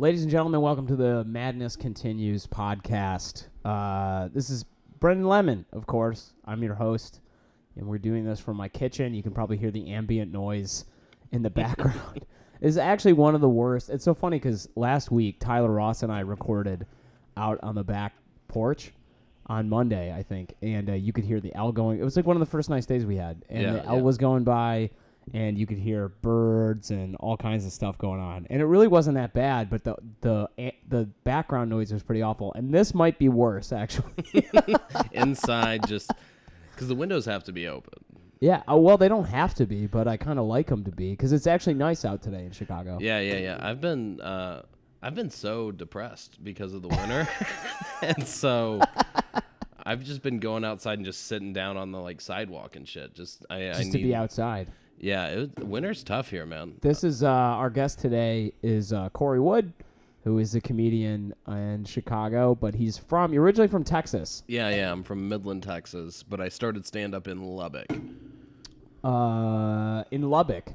Ladies and gentlemen, welcome to the Madness Continues podcast. Uh, this is Brendan Lemon, of course. I'm your host, and we're doing this from my kitchen. You can probably hear the ambient noise in the background. it's actually one of the worst. It's so funny because last week, Tyler Ross and I recorded out on the back porch on Monday, I think, and uh, you could hear the L going. It was like one of the first nice days we had, and Yeah, the L yeah. was going by, and you could hear birds and all kinds of stuff going on. And it really wasn't that bad, but the the the background noise was pretty awful. And this might be worse, actually. Inside, just because the windows have to be open. yeah. Oh, well, they don't have to be, but I kind of like them to be because it's actually nice out today in Chicago. Yeah, yeah, yeah. I've been, uh, I've been so depressed because of the winter, and so I've just been going outside and just sitting down on the like sidewalk and shit. Just I, I Just need, to be outside. Yeah, it, winter's tough here, man. This is uh, our guest today is uh, Corey Wood, who is a comedian in Chicago, but he's from you're originally from Texas. Yeah, yeah. I'm from Midland, Texas, but I started stand up in Lubbock. Uh, in Lubbock.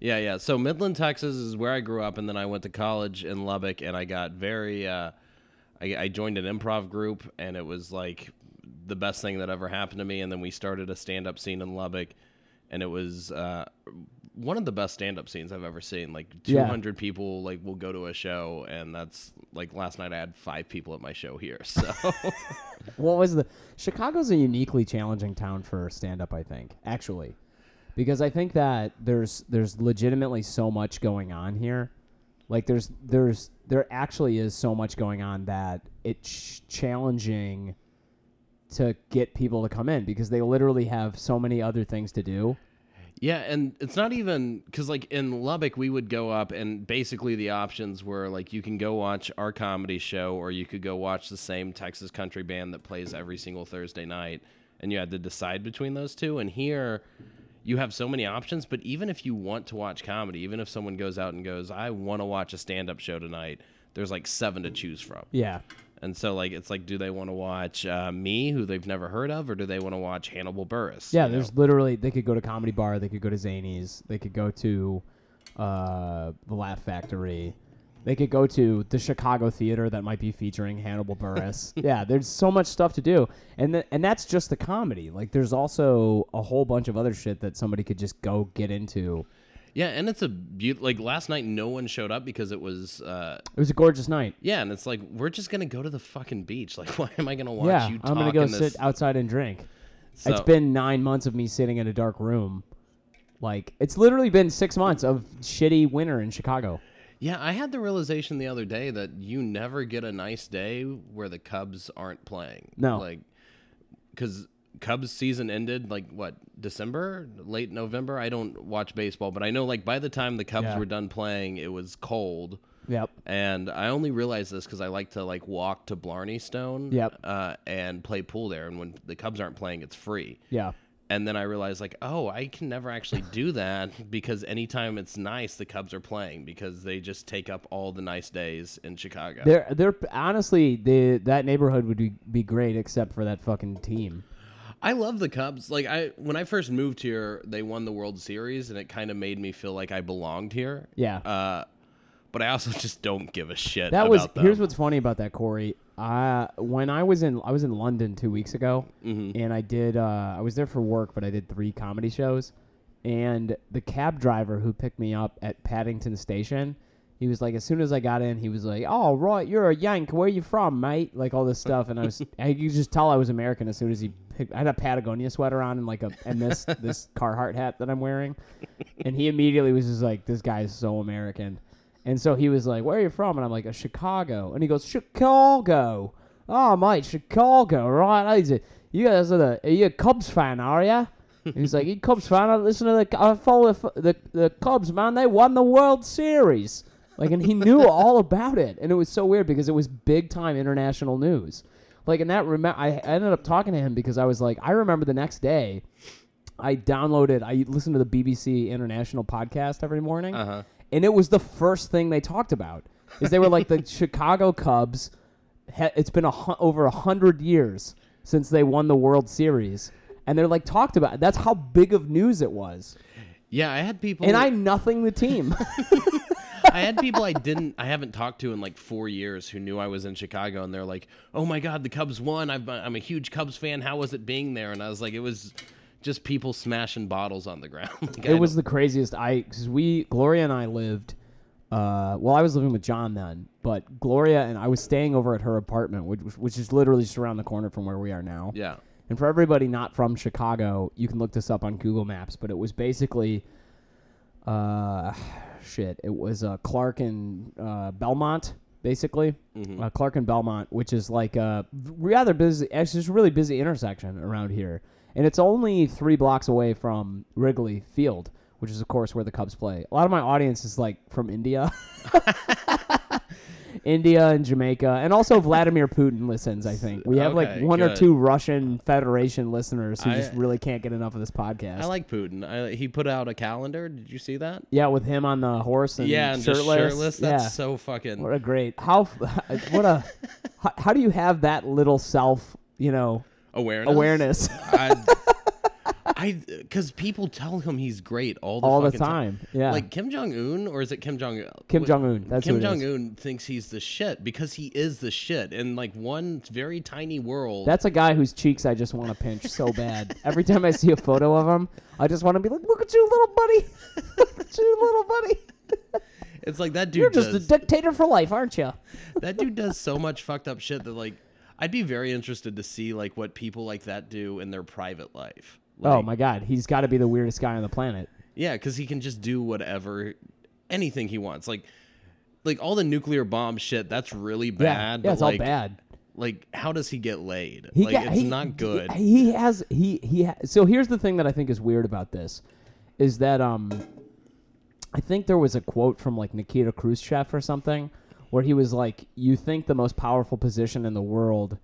Yeah, yeah. So Midland, Texas is where I grew up, and then I went to college in Lubbock, and I got very. Uh, I, I joined an improv group, and it was like the best thing that ever happened to me. And then we started a stand-up scene in Lubbock, and it was uh, one of the best stand-up scenes I've ever seen. Like Yeah. 200 people like will go to a show, and that's like last night I had five people at my show here. So What was the Chicago's a uniquely challenging town for stand up, I think, actually. Because I think that there's there's legitimately so much going on here. Like there's there's there actually is so much going on that it's challenging to get people to come in because they literally have so many other things to do. Yeah, and it's not even because like in Lubbock we would go up and basically the options were like you can go watch our comedy show or you could go watch the same Texas country band that plays every single Thursday night, and you had to decide between those two. And here, you have so many options. But even if you want to watch comedy, even if someone goes out and goes, I want to watch a stand-up show tonight, there's like seven to choose from. Yeah. And so like it's like, do they want to watch uh, me, who they've never heard of, or do they want to watch Hannibal Buress? Yeah, you know? there's literally they could go to Comedy Bar, they could go to Zany's, they could go to uh, the Laugh Factory, they could go to the Chicago Theater that might be featuring Hannibal Buress. yeah, there's so much stuff to do, and th- and that's just the comedy. Like, there's also a whole bunch of other shit that somebody could just go get into. Yeah, and it's a beautiful. like last night no one showed up because it was uh It was a gorgeous night. yeah, and it's like we're just gonna go to the fucking beach. Like, why am I gonna watch yeah, you? I'm gonna go this? sit outside and drink. So- It's been nine months of me sitting in a dark room. Like it's literally been six months of shitty winter in Chicago. Yeah, I had the realization the other day that you never get a nice day where the Cubs aren't playing. No. like because Cubs season ended like what December, late November. I don't watch baseball, but I know like by the time the Cubs Yeah. were done playing, it was cold. Yep. And I only realized this because I like to like walk to Blarney Stone, Yep. uh, and play pool there. And when the Cubs aren't playing, it's free. Yeah. And then I realized, like, oh, I can never actually do that because anytime it's nice, the Cubs are playing because they just take up all the nice days in Chicago. They're they're honestly the that neighborhood would be, be great except for that fucking team. I love the Cubs. Like, I when I first moved here, they won the World Series, and it kind of made me feel like I belonged here. Yeah. Uh, but I also just don't give a shit. that was them. here's what's funny about that Corey. Uh, when I was in I was in London two weeks ago, Mm-hmm. and I did uh, I was there for work, but I did three comedy shows, and the cab driver who picked me up at Paddington Station. He was like, as soon as I got in, he was like, "Oh, right, you're a Yank. Where you from, mate?" Like all this stuff, and I was, I could just tell I was American as soon as he picked. I had a Patagonia sweater on and like a and this this Carhartt hat that I'm wearing, and he immediately was just like, "This guy is so American," and so he was like, "Where are you from?" And I'm like, "A Chicago," and he goes, "Chicago." Oh, mate, Chicago, right? You guys are the, are you a Cubs fan, are you? He's like, you Cubs fan? I listen to the, I follow the, the, the Cubs, man. They won the World Series. Like, and he knew all about it, and it was so weird because it was big time international news. Like, and that rem- I ended up talking to him because I was like, I remember the next day, I downloaded, I listened to the BBC International podcast every morning, Uh-huh. and it was the first thing they talked about. Is they were like the Chicago Cubs. Ha- it's been a hu- over a hundred years since they won the World Series, and they're like talked about. That's how big of news it was. Yeah, I had people. And I nothing the team. I had people I didn't, I haven't talked to in like four years who knew I was in Chicago, and they're like, "Oh my God, the Cubs won! I've, I'm a huge Cubs fan. How was it being there?" And I was like, "It was just people smashing bottles on the ground." Like, It was the craziest. I because we Gloria and I lived. Uh, well, I was living with John then, but Gloria and I was staying over at her apartment, which which is literally just around the corner from where we are now. yeah, And for everybody not from Chicago, you can look this up on Google Maps, but it was basically, uh, shit, it was uh, Clark and uh, Belmont, basically. Uh, Clark and Belmont, which is like a rather busy, actually, it's a really busy intersection around here. And it's only three blocks away from Wrigley Field, which is, of course, where the Cubs play. A lot of my audience is like from India. India and Jamaica, and also Vladimir Putin listens. I think we have like Okay, one or good. two Russian Federation listeners who I- just really can't get enough of this podcast. I like Putin. I, he put out a calendar. Did you see that? yeah, with him on the horse and yeah, and shirtless. just shirtless. That's yeah. so fucking. what a great how f- what a how, how do you have that little self you know awareness. awareness I, I, because people tell him he's great all the all the fucking time? Yeah, Like Kim Jong Un, or is it Kim Jong? Kim Jong Un. That's Kim Jong Un thinks he's the shit because he is the shit in like one very tiny world. That's a guy whose cheeks I just want to pinch so bad. Every time I see a photo of him, I just want to be like, "Look at you, little buddy! Look at you, little buddy! it's like that dude. You're just does, a dictator for life, aren't you?" that dude does so much fucked up shit that like I'd be very interested to see like what people like that do in their private life. Oh my God, he's got to be the weirdest guy on the planet. Yeah, because he can just do whatever, anything he wants. Like, like all the nuclear bomb shit. That's really bad. yeah, yeah, it's like, all bad. Like, how does he get laid? He like, got- it's he- not good. He, he has he he. Ha- so here's the thing that I think is weird about this, is that um, I think there was a quote from like Nikita Khrushchev or something, where he was like, "You think the most powerful position in the world."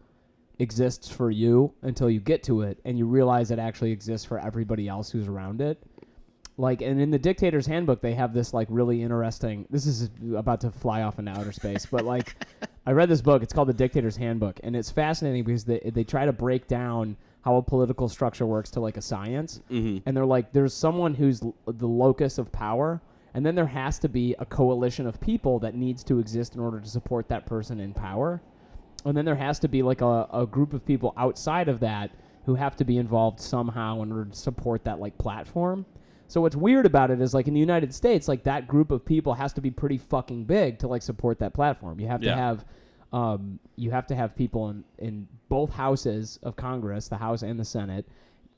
Exists for you until you get to it and you realize it actually exists for everybody else who's around it like and in the dictator's handbook they have this like really interesting this is about to fly off into outer space but like i read this book it's called the dictator's handbook and it's fascinating because they, they try to break down how a political structure works to like a science Mhm. and they're like there's someone who's l- the locus of power and then there has to be a coalition of people that needs to exist in order to support that person in power and then there has to be like a, a group of people outside of that who have to be involved somehow in order to support that like platform. So what's weird about it is like in the united states like that group of people has to be pretty fucking big to like support that platform. You have to have um, you have to have people in, in both houses of congress the house and the senate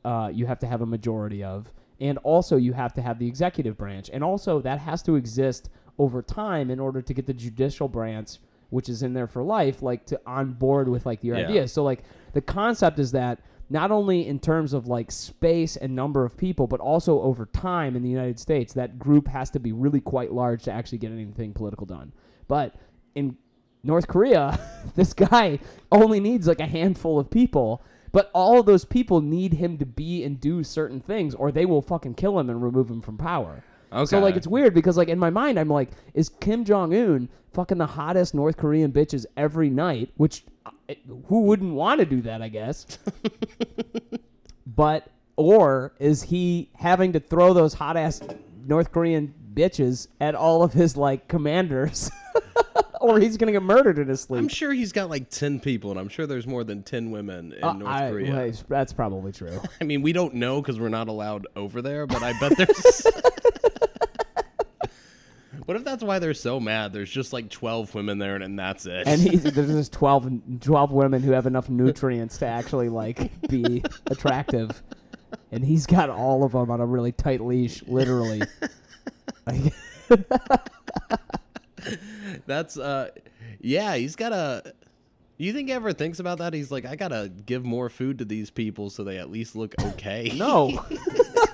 uh, you have to have a majority of. And also you have to have the executive branch. And also that has to exist over time in order to get the judicial branch which is in there for life like to on board with like your Yeah. ideas so like the concept is that not only in terms of like space and number of people but also over time in the united states that group has to be really quite large to actually get anything political done. But in north korea this guy only needs like a handful of people but all of those people need him to be and do certain things or they will fucking kill him and remove him from power so like it's weird because like in my mind I'm like, is Kim Jong Un fucking the hottest North Korean bitches every night? Which uh, who wouldn't want to do that? I guess. but or is he having to throw those hot ass North Korean bitches at all of his like commanders? or he's gonna get murdered in his sleep. I'm sure he's got like ten people, and I'm sure there's more than ten women in Uh, North I- Korea. well, that's probably true. I mean, we don't know because we're not allowed over there, but I bet there's. What if that's why they're so mad? There's just like 12 women there, and, and that's it. and he, there's just 12, 12 women who have enough nutrients to actually like be attractive, and he's got all of them on a really tight leash, literally. Like, that's uh, yeah, he's got a. You think he ever thinks about that? He's like, I gotta give more food to these people so they at least look okay. no,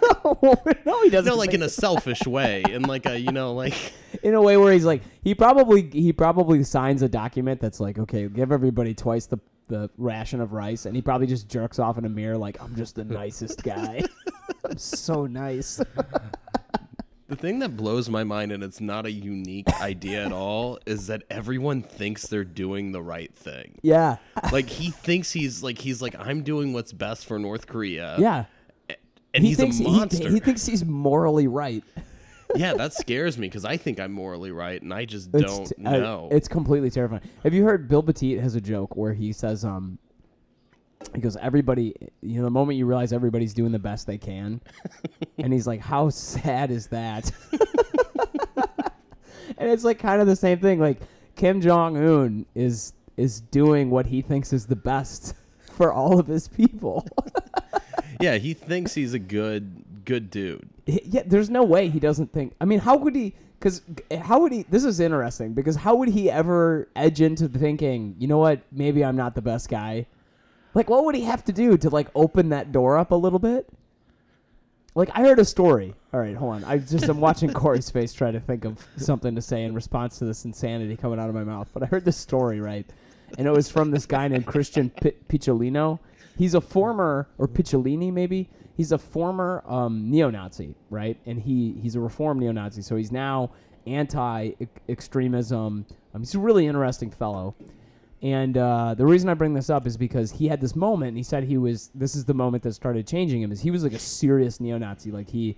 no, he doesn't. no, like in a selfish way, in like a you know like in a way where he's like, he probably he probably signs a document that's like, okay, give everybody twice the the ration of rice, and he probably just jerks off in a mirror like, I'm just the nicest guy. I'm so nice. The thing that blows my mind, and it's not a unique idea at all, is that everyone thinks they're doing the right thing. Yeah, Like he thinks he's like he's like I'm doing what's best for North Korea. yeah. And he he's thinks a he- monster. He, thinks he's morally right. yeah, that scares me because I think I'm morally right, and I just It's don't t- I- know. it's completely terrifying. Have you heard Bill Petit has a joke where he says, um, he goes, everybody, you know, the moment you realize everybody's doing the best they can, and he's like, how sad is that? and it's like kind of the same thing. Like Kim Jong Un is is doing what he thinks is the best for all of his people. yeah, he thinks he's a good good dude. yeah, there's no way he doesn't think. I mean, how would he? Because eh, how would he? This is interesting because how would he ever edge into thinking, you know what? Maybe I'm not the best guy. Like, what would he have to do to like open that door up a little bit? Like, I heard a story. All right, hold on. I just I'm watching Corey's face try to think of something to say in response to this insanity coming out of my mouth. But I heard this story right, and it was from this guy named Christian P- Picciolino. He's a former or Picciolini maybe. He's a former um, neo-Nazi, right? And he he's a reformed neo-Nazi, so he's now anti-extremism. Um, he's a really interesting fellow. And uh, the reason I bring this up is because he had this moment. And he said he was. This is the moment that started changing him. Is he was like a serious neo-Nazi. Like he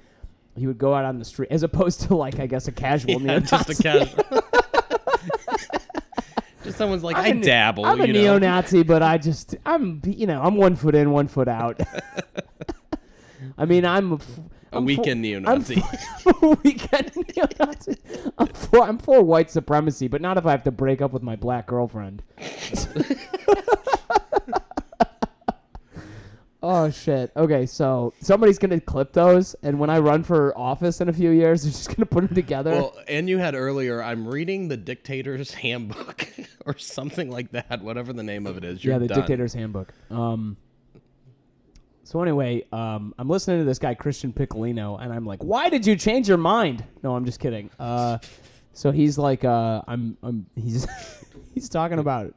he would go out on the street as opposed to like I guess a casual Yeah, neo-Nazi. just a casual. Someone's like, I'm I a dabble. I'm a you know? neo-Nazi, but I just I'm you know I'm one foot in, one foot out. I mean I'm a, f- A I'm weekend I'm neo-Nazi. for, a weekend neo-Nazi. I'm for I'm for white supremacy, but not if I have to break up with my black girlfriend. oh shit. Okay, so somebody's gonna clip those, and when I run for office in a few years, they're just gonna put them together. Well, and you had earlier, I'm reading the Dictator's Handbook or something like that, whatever the name of it is. Yeah, the done. Dictator's Handbook. Um. So anyway, um, I'm listening to this guy Christian Piccolino, and I'm like, "Why did you change your mind?" No, I'm just kidding. Uh, so he's like, uh, "I'm, I'm." He's he's talking about it.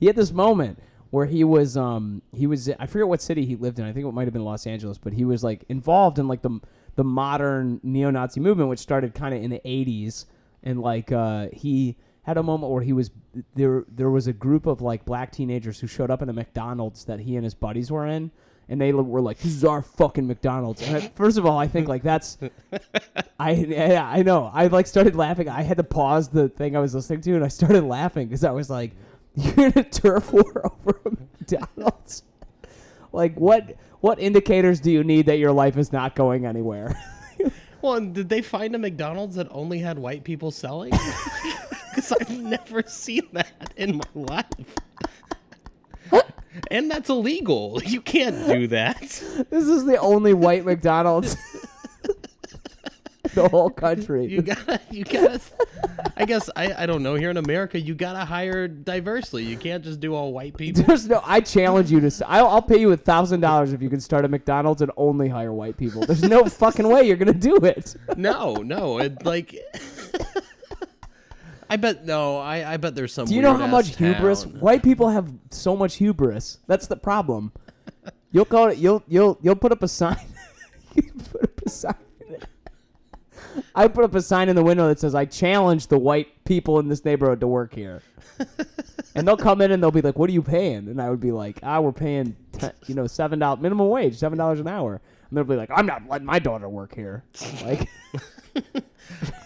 He had this moment where he was, um, he was. I forget what city he lived in. I think it might have been Los Angeles, but he was like involved in like the the modern neo-Nazi movement, which started kind of in the '80s, and like uh, he had a moment where he was there. There was a group of like black teenagers who showed up in a McDonald's that he and his buddies were in, and they were like, "This is our fucking McDonald's." I, first of all, I think like that's, I yeah, I know. I like started laughing. I had to pause the thing I was listening to, and I started laughing because I was like, "You're in a turf war over a McDonald's." like what? What indicators do you need that your life is not going anywhere? Well, and did they find a McDonald's that only had white people selling? Because I've never seen that in my life. and that's illegal. You can't do that. this is the only white McDonald's. the whole country. You gotta, you gotta. I guess I, I don't know. Here in America, you gotta hire diversely. You can't just do all white people. There's no. I challenge you to. I'll, I'll pay you a thousand dollars if you can start a McDonald's and only hire white people. There's no fucking way you're gonna do it. No, no, it like. I bet no. I, I bet there's some. Do you know how much hubris white people have? So much hubris. That's the problem. You'll go. You'll you'll you'll put up a sign. you put up a sign. I put up a sign in the window that says, "I challenge the white people in this neighborhood to work here." and they'll come in and they'll be like, "What are you paying?" And I would be like, "Ah, we're paying, you know, seven dollars minimum wage, seven dollars an hour." And they'll be like, "I'm not letting my daughter work here." Like,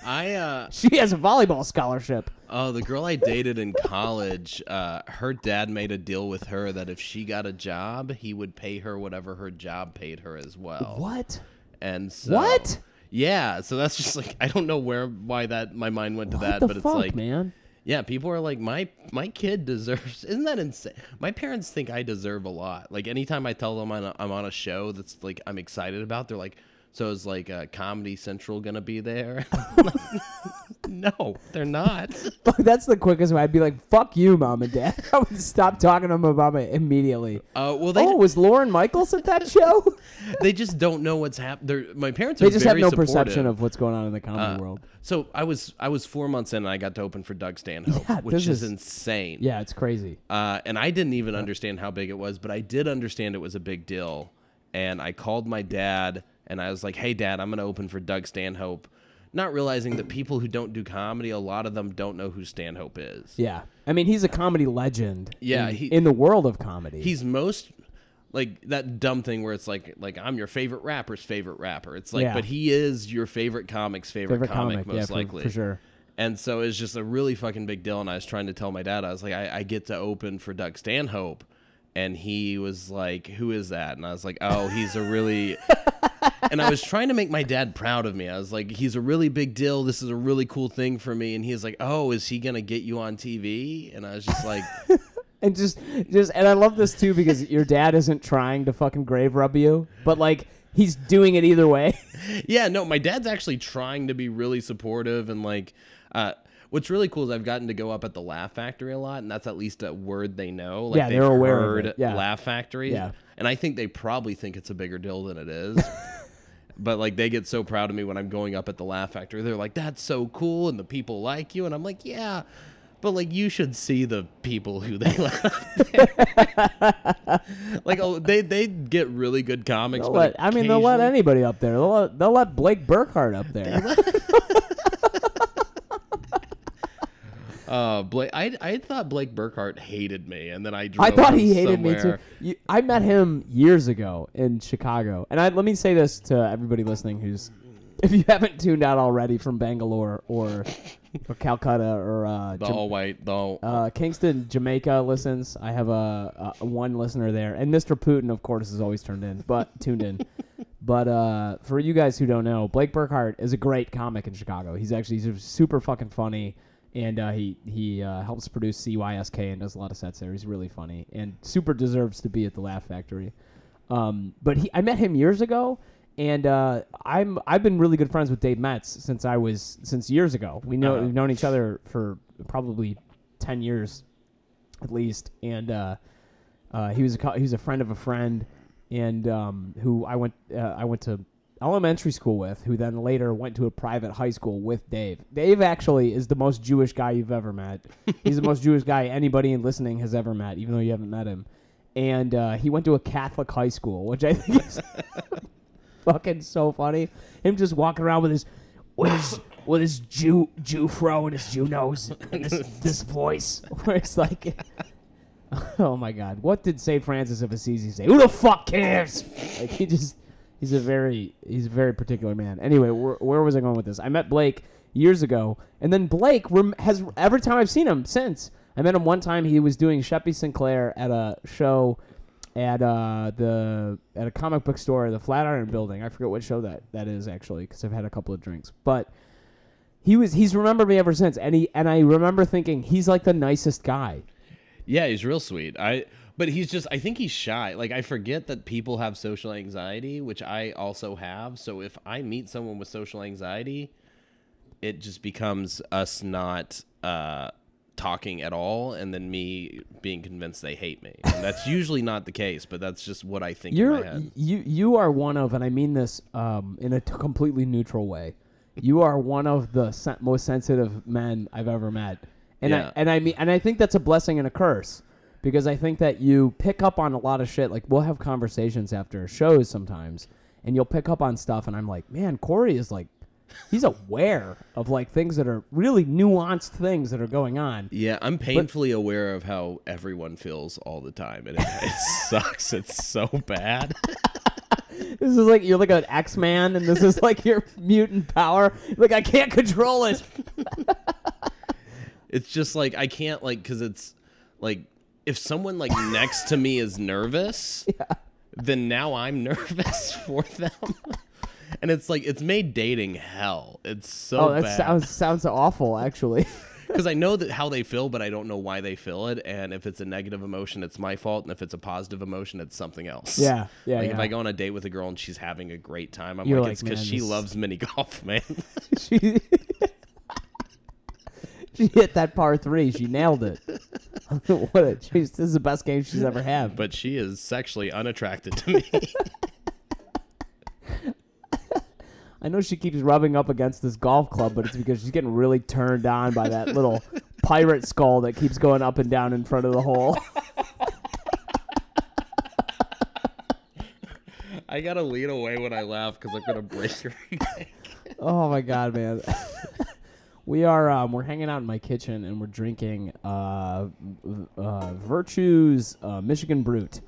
I uh she has a volleyball scholarship. oh the girl I dated in college, uh, her dad made a deal with her that if she got a job, he would pay her whatever her job paid her as well. What? And so, What? Yeah, so that's just like I don't know where why that my mind went to that, what the but fuck, it's like man? Yeah, people are like, my my kid deserves. Isn't that insane? My parents think I deserve a lot. Like anytime I tell them I'm, I'm on a show that's like I'm excited about, they're like, so is like uh, Comedy Central gonna be there? No, they're not. Fuck, That's the quickest way. I'd be like, "Fuck you, mom and dad." I would stop talking to them about immediately. Uh, well, they oh, was Lorne Michaels at that show? they just don't know what's happening. My parents they are just have no supportive. perception of what's going on in the comedy Uh, world. So I was I was four months in and I got to open for Doug Stanhope, Yeah, which is, is- insane. Yeah, it's crazy. Uh, and I didn't even understand how big it was, but I did understand it was a big deal. And I called my dad and I was like, "Hey, Dad, I'm going to open for Doug Stanhope," not realizing that people who don't do comedy, a lot of them don't know who Stanhope is. Yeah, I mean, he's a comedy legend. Yeah, in, he- in the world of comedy. He's most like that dumb thing where it's like like I'm your favorite rapper's favorite rapper. It's like, Yeah. but he is your favorite comic's favorite, Favorite comic, comic, most yeah, for- likely for sure. And so it's just a really fucking big deal. And I was trying to tell my dad, I was like, I, I get to open for Doug Stanhope. And he was like, Who is that? And I was like, Oh, he's a really. and I was trying to make my dad proud of me. I was like, He's a really big deal. This is a really cool thing for me. And he's like, Oh, is he going to get you on TV? And I was just like, And just, just, and I love this too because your dad isn't trying to fucking grave rub you, but like he's doing it either way. Yeah, no, my dad's actually trying to be really supportive and like uh what's really cool is I've gotten to go up at the Laugh Factory a lot and that's at least a word they know. Like Yeah, they're aware of it, yeah. Laugh Factory. Yeah. And I think they probably think it's a bigger deal than it is. but like they get so proud of me when I'm going up at the Laugh Factory. They're like, That's so cool and the people like you and I'm like, Yeah. But like you should see the people who they let there. like oh, they they get really good comics. They'll but let, I mean, they'll let anybody up there. They'll let, they'll let Blake Burkhart up there. Uh, Blake, I I thought Blake Burkhart hated me, and then I I thought he hated me too. You, I met him years ago in Chicago, and I, let me say this to everybody listening: who's if you haven't tuned out already from Bangalore or, or Calcutta or uh, The Jam- all white, the all, uh, Kingston, Jamaica listens. I have a, a one listener there, and Mr. Putin, of course, is always turned in, but tuned in. But uh, for you guys who don't know, Blake Burkhart is a great comic in Chicago. He's actually he's super fucking funny, and uh, he he uh, helps produce CYSK and does a lot of sets there. He's really funny and super deserves to be at the Laugh Factory. Um, but he, I met him years ago, and uh, I'm I've been really good friends with Dave Metz since I was since years ago. We know Uh-huh. we've known each other for probably ten years at least, and uh, uh, he was a he was a friend of a friend, and um, who I went uh, I went to elementary school with, who then later went to a private high school with Dave. Dave actually is the most Jewish guy you've ever met. He's the most Jewish guy anybody in listening has ever met, even though you haven't met him. And uh, he went to a Catholic high school, which I think is fucking so funny. Him just walking around with his with his with his Jew Jew fro and his Jew nose and this this voice where it's like Oh my god. What did St. Francis of Assisi say? Who the fuck cares? Like he just he's a very he's a very particular man. Anyway, where, where was I going with this? I met Blake years ago, and then Blake rem- has every time I've seen him since. I met him one time. He was doing Sheppy Sinclair at a show at uh, the at a comic book store, the Flatiron Building. I forget what show that that is actually because I've had a couple of drinks, but. He was he's remembered me ever since, and he and I remember thinking he's like the nicest guy. yeah, he's real sweet. I, but he's just, I think he's shy. Like I forget that people have social anxiety, which I also have. So if I meet someone with social anxiety, it just becomes us not uh, talking at all, and then me being convinced they hate me. And that's usually not the case, but that's just what I think You're my head. you you are one of, and I mean this um, in a t- completely neutral way. You are one of the sen- most sensitive men I've ever met, and Yeah. I and I mean and I think that's a blessing and a curse because I think that you pick up on a lot of shit. Like we'll have conversations after shows sometimes, and you'll pick up on stuff, and I'm like, man, Corey is like. He's aware of like things that are really nuanced things that are going on. Yeah, I'm painfully aware of how everyone feels all the time, and it, it sucks. It's so bad. This is like you're like an X Man, and this is like your mutant power. Like I can't control it. It's just like I can't like because it's like if someone like next to me is nervous, then now I'm nervous for them, and it's like it's made dating hell. It's so Oh, that bad sounds sounds awful, actually. because I know that how they feel, but I don't know why they feel it. And if it's a negative emotion, it's my fault, and if it's a positive emotion, it's something else. Yeah, yeah, Like if. I go on a date with a girl and she's having a great time, I'm You're like, like, it's because she loves mini golf, man. she she hit that par three. She nailed it. what a she's, this is the best game she's ever had. but she is sexually unattracted to me. I know she keeps rubbing up against this golf club, but it's because she's getting really turned on by that little pirate skull that keeps going up and down in front of the hole. I gotta lean away when I laugh because I'm gonna break neck. Oh my god, man. We are um, we're hanging out in my kitchen and we're drinking uh, uh, Virtue's uh, Michigan Brut,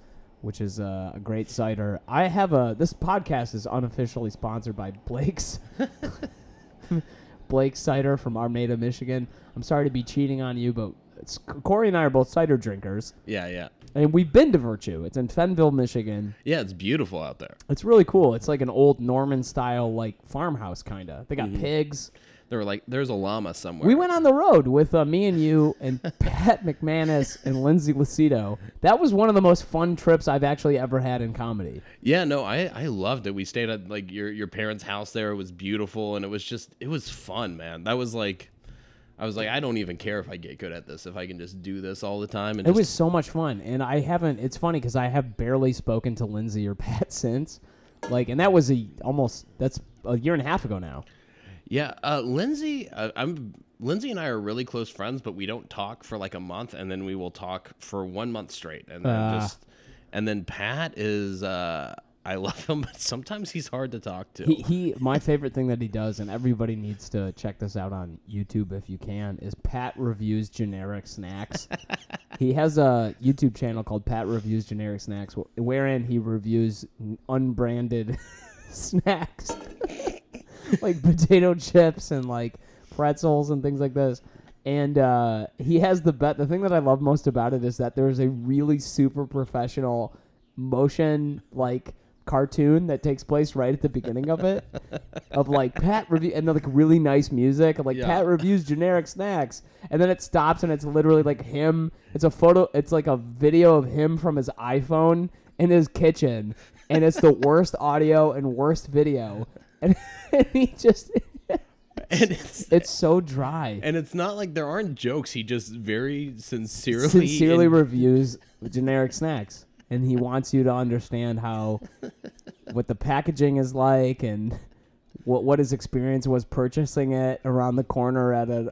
which is uh, a great cider. I have a this podcast is unofficially sponsored by Blake's. Blake's cider from Armada, Michigan. I'm sorry to be cheating on you, but it's, Corey and I are both cider drinkers, Yeah, yeah, and we've been to Virtue. It's in Fennville, Michigan. yeah. It's beautiful out there. It's really cool. It's like an old Norman style like farmhouse kind of. They got Mm-hmm. pigs. There were like, there's a llama somewhere. We went on the road with uh, me and you and Pat McManus and Lindsay Lucido. That was one of the most fun trips I've actually ever had in comedy. Yeah, no, I I loved it. We stayed at like your your parents' house there. It was beautiful and it was just it was fun, man. That was like I was like I don't even care if I get good at this if I can just do this all the time and It was so much fun, and I haven't. It's funny because I have barely spoken to Lindsay or Pat since, like, and that was a almost that's a year and a half ago now. Yeah, uh Lindsay uh, I'm Lindsay and I are really close friends, but we don't talk for like a month and then we will talk for 1 month straight and then Ah. just and then Pat is uh I love him, but sometimes he's hard to talk to. He, he my favorite thing that he does, and everybody needs to check this out on YouTube if you can, is Pat reviews generic snacks. he has a YouTube channel called Pat Reviews Generic Snacks, wherein he reviews unbranded snacks, like potato chips and like pretzels and things like this. And uh, he has the bet. The thing that I love most about it is that there's a really super professional motion like cartoon that takes place right at the beginning of it of like Pat review and like really nice music like Yeah. Pat reviews generic snacks and then it stops and it's literally like him it's a photo it's like a video of him from his iPhone in his kitchen and it's the worst audio and worst video and, he just and it's it's so dry. And it's not like there aren't jokes. He just very sincerely sincerely in- reviews generic snacks. And he wants you to understand how what the packaging is like and what what his experience was purchasing it around the corner at a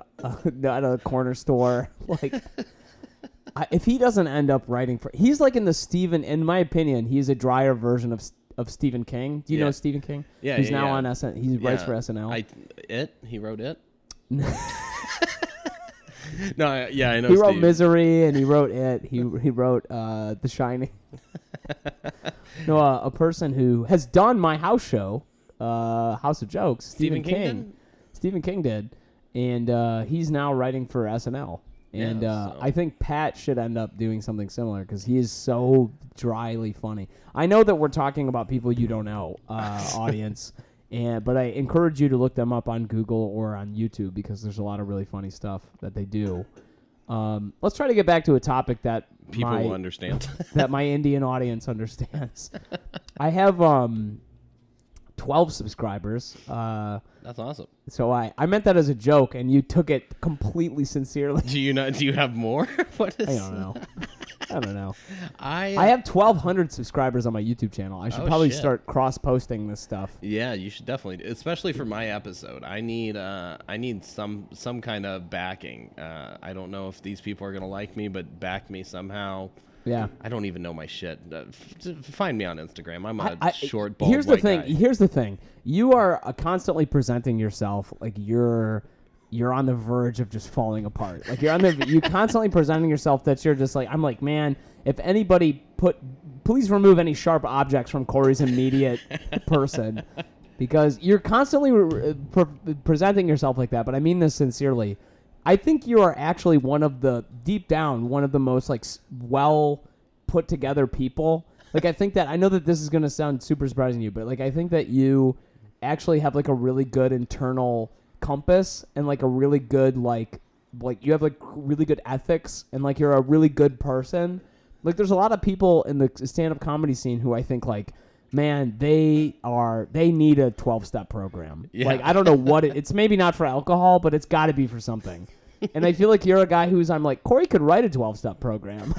at a corner store. Like I, if he doesn't end up writing for he's like in the Stephen in my opinion he's a drier version of of Stephen King do you Yeah. know Stephen King Yeah, he's yeah, now yeah. on SN he writes Yeah, for SNL I it he wrote it. no, I, yeah, I know. he wrote Steve. Misery and he wrote it. He he wrote uh, The Shining. no, uh, a person who has done my house show, uh, House of Jokes, Stephen, King King. did? Stephen King did, and uh, he's now writing for SNL. And Yeah, uh, so- I think Pat should end up doing something similar because he is so dryly funny. I know that we're talking about people you don't know, uh, audience, and but I encourage you to look them up on Google or on YouTube because there's a lot of really funny stuff that they do. Um, let's try to get back to a topic that People my, will understand. that my Indian audience understands. I have um, 12 subscribers. Uh, That's awesome. so I, I meant that as a joke, and you took it completely sincerely. Do you not? Do you have more? what is? I don't know. I don't know. I I have 1,200 subscribers on my YouTube channel. I should Oh, probably shit. start cross posting this stuff. Yeah, you should definitely, especially for my episode. I need, uh, I need some, some kind of backing. Uh, I don't know if these people are gonna like me, but back me somehow. Yeah. I don't even know my shit. Uh, f- find me on Instagram. I'm a I- I- short, bald Here's the thing. guy. Here's the thing. You are uh, constantly presenting yourself like you're you're on the verge of just falling apart. Like you're on the you constantly presenting yourself that you're just like I'm like man. If anybody put please remove any sharp objects from Corey's immediate person because you're constantly re- pre- presenting yourself like that. But I mean this sincerely. I think you are actually one of the deep down one of the most like well put together people. Like I think that I know that this is gonna sound super surprising to you, but like I think that you actually have like a really good internal compass and like a really good like like you have like really good ethics and like you're a really good person. Like there's a lot of people in the stand up comedy scene who I think like man, they are they need a 12 step program. Yeah. Like I don't know what it, it's maybe not for alcohol, but it's got to be for something. and I feel like you're a guy who's I'm like Corey could write a 12 step program.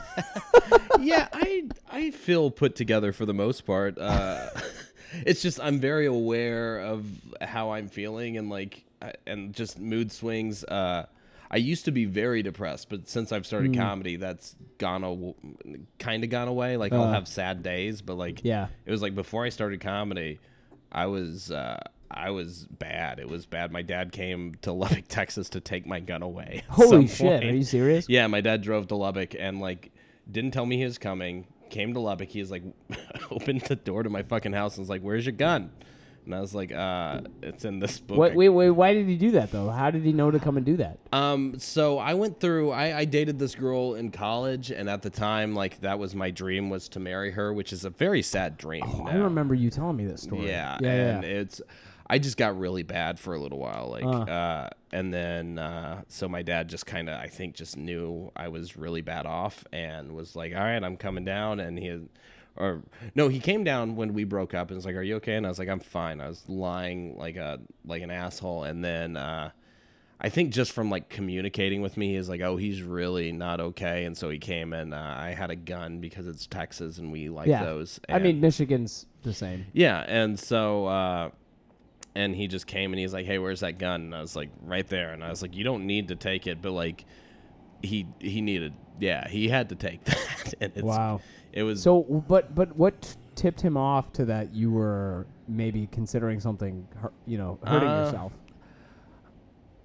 yeah, I I feel put together for the most part. Uh, it's just I'm very aware of how I'm feeling and like and just mood swings. Uh, I used to be very depressed, but since I've started Hmm. comedy, that's gone a kind of gone away. Like I'll Uh. have sad days, but like Yeah. it was like before I started comedy, I was. Uh, I was bad. It was bad. My dad came to Lubbock, Texas to take my gun away. Holy shit, are you serious? Yeah, my dad drove to Lubbock and like didn't tell me he was coming. came to Lubbock. He was like, opened the door to my fucking house and was like, "Where's your gun?" And I was like, "Uh, it's in this book." Wait, wait, wait. Why did he do that though? How did he know to come and do that? Um, so I went through. I, I dated this girl in college, and at the time, like that was my dream was to marry her, which is a very sad dream. Oh, I remember you telling me this story. Yeah, yeah, and yeah. it's. I just got really bad for a little while, like, Uh. uh, and then uh, so my dad just kind of, I think, just knew I was really bad off, and was like, "All right, I'm coming down," and he. Or no, he came down when we broke up and was like, "Are you okay?" And I was like, "I'm fine." I was lying like a like an asshole, and then uh, I think just from like communicating with me, he's like, "Oh, he's really not okay," and so he came and uh, I had a gun because it's Texas and we like yeah. those. I and- mean, Michigan's the same. yeah, and so uh, and he just came and he's like, "Hey, where's that gun?" And I was like, "Right there." And I was like, "You don't need to take it," but like he he needed, yeah, he had to take that. and it's, Wow. It was So, but but what tipped him off to that you were maybe considering something, you know, hurting Uh, yourself?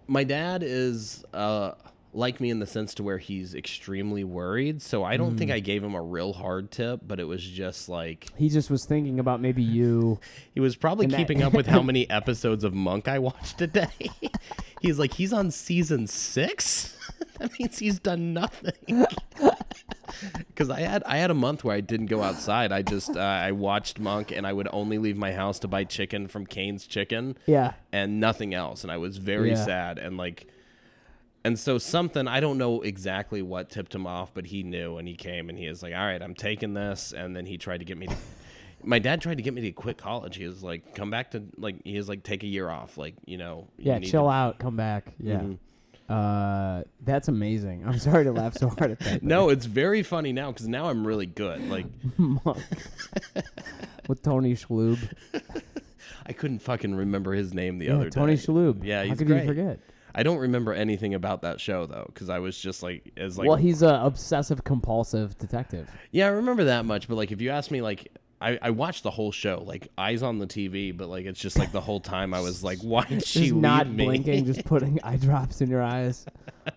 my dad is uh like me in the sense to where he's extremely worried. So I don't think Mm. I gave him a real hard tip, but it was just like He just was thinking about maybe you. he was probably And that- keeping up with how many episodes of Monk I watched a day. he's like, he's on season six. that means he's done nothing. Because I had I had a month where I didn't go outside. I just uh, I watched Monk, and I would only leave my house to buy chicken from Cane's Chicken Yeah. and nothing else. And I was very Yeah. sad and like. And so something I don't know exactly what tipped him off, but he knew, and he came and he was like, "All right, I'm taking this." And then he tried to get me to. My dad tried to get me to quit college. He was like, "Come back to like." He was like, "Take a year off, like you know." you Yeah. need Chill to- out. Come back. Yeah. Mhm. Uh, that's amazing. I'm sorry to laugh so hard at that. No, it's very funny now because now I'm really good. Like Monk. with Tony Shalhoub. I couldn't fucking remember his name the Yeah, other Tony day. Tony Shalhoub. Yeah, How he's could great. you forget? I don't remember anything about that show though because I was just like, as like, well, he's a obsessive compulsive detective. yeah, I remember that much. But like, if you ask me, like. I, I watched the whole show, like eyes on the TV, but like it's just like the whole time I was like, why did she Just leave not me? blinking, just putting eye drops in your eyes,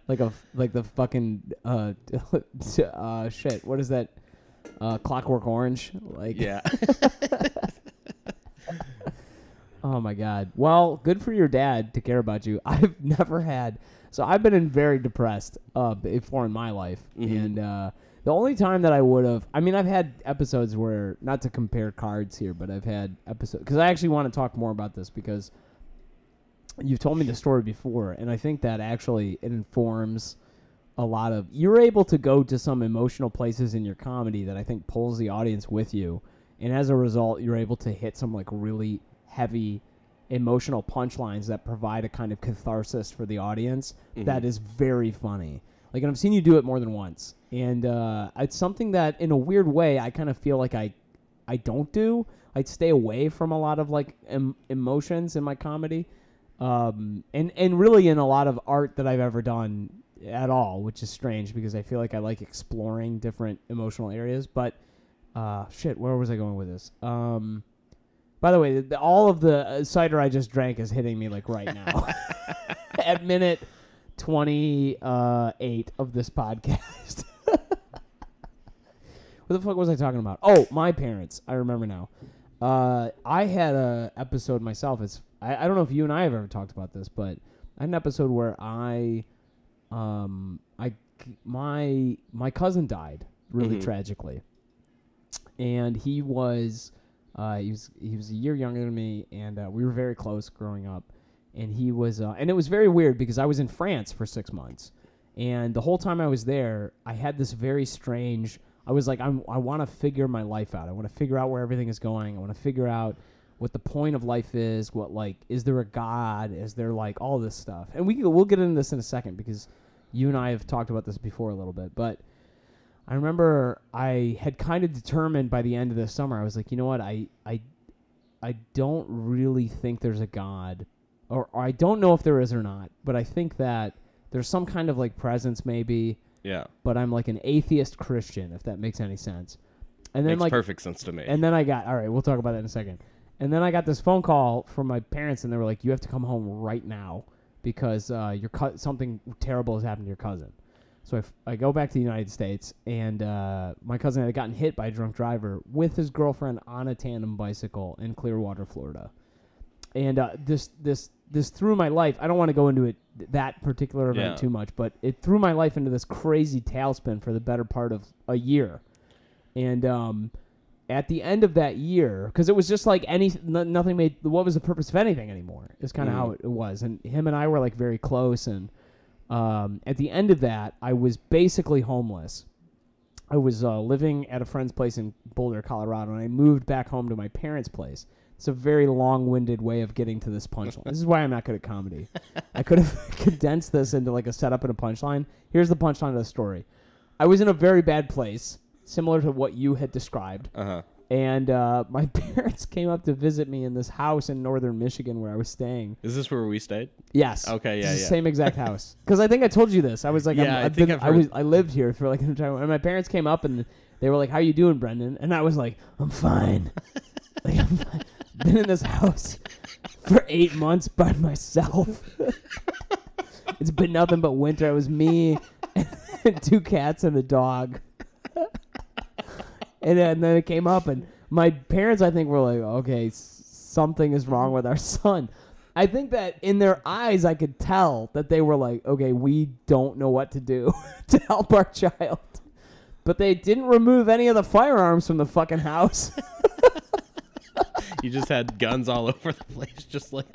like a like the fucking uh, uh shit. What is that? Uh, Clockwork Orange. Like, yeah, oh my god. Well, good for your dad to care about you. I've never had. So I've been in very depressed uh before in my life, Mhm. and uh, the only time that I would have, I mean, I've had episodes where not to compare cards here, but I've had episodes because I actually want to talk more about this because you've told me the story before, and I think that actually it informs a lot of. You're able to go to some emotional places in your comedy that I think pulls the audience with you, and as a result, you're able to hit some like really heavy emotional punchlines that provide a kind of catharsis for the audience that mm-hmm. is very funny. Like, and I've seen you do it more than once, and uh, it's something that, in a weird way, I kind of feel like I, I don't do. I'd stay away from a lot of like em- emotions in my comedy, um, and and really in a lot of art that I've ever done at all, which is strange because I feel like I like exploring different emotional areas. But uh, shit, where was I going with this? Um, by the way, the, all of the uh, cider I just drank is hitting me like right now at minute twenty eight uh, of this podcast. what the fuck was I talking about? Oh, my parents. I remember now. Uh, I had a episode myself. It's I, I don't know if you and I have ever talked about this, but I had an episode where I, um, I my my cousin died really Mhm. tragically, and he was, uh, he was he was a year younger than me, and uh, we were very close growing up, and he was, uh, and it was very weird because I was in France for six months, and the whole time I was there, I had this very strange. I was like, I'm, I want to figure my life out. I want to figure out where everything is going. I want to figure out what the point of life is. What like, is there a God? Is there like all this stuff? And we we'll get into this in a second because you and I have talked about this before a little bit. But I remember I had kind of determined by the end of the summer. I was like, you know what? I I I don't really think there's a God, or, or I don't know if there is or not. But I think that there's some kind of like presence maybe yeah, but I'm like an atheist Christian, if that makes any sense. And then makes like, perfect sense to me. and then I got all right. We'll talk about that in a second. And then I got this phone call from my parents, and they were like, "You have to come home right now because uh, your co- something terrible has happened to your cousin." So I, f- I go back to the United States, and uh, my cousin had gotten hit by a drunk driver with his girlfriend on a tandem bicycle in Clearwater, Florida. And uh, this this this threw my life. I don't want to go into it that particular event Yeah. too much, but it threw my life into this crazy tailspin for the better part of a year. And um, at the end of that year, because it was just like any nothing made. What was the purpose of anything anymore? Is kind of Mhm. how it was. And him and I were like very close. And um, at the end of that, I was basically homeless. I was uh, living at a friend's place in Boulder, Colorado, and I moved back home to my parents' place. It's a very long-winded way of getting to this punchline. this is why I'm not good at comedy. I could have condensed this into like a setup and a punchline. Here's the punchline of the story. I was in a very bad place, similar to what you had described, Uh huh. and uh, my parents came up to visit me in this house in northern Michigan where I was staying. Is this where we stayed? Yes. Okay, yeah, the yeah. Same exact house. Because I think I told you this. I was like, I'm, Yeah, I think been, I've I was, I lived here for like an entire. Time. And my parents came up and they were like, "How you doing, Brendan?" And I was like, "I'm fine." like I'm fine. Been in this house for eight months by myself. it's been nothing but winter. It was me and two cats and a dog. and, then, and then it came up, and my parents, I think, were like, "Okay, something is wrong with our son." I think that in their eyes, I could tell that they were like, "Okay, we don't know what to do to help our child." But they didn't remove any of the firearms from the fucking house. You just had guns all over the place, just like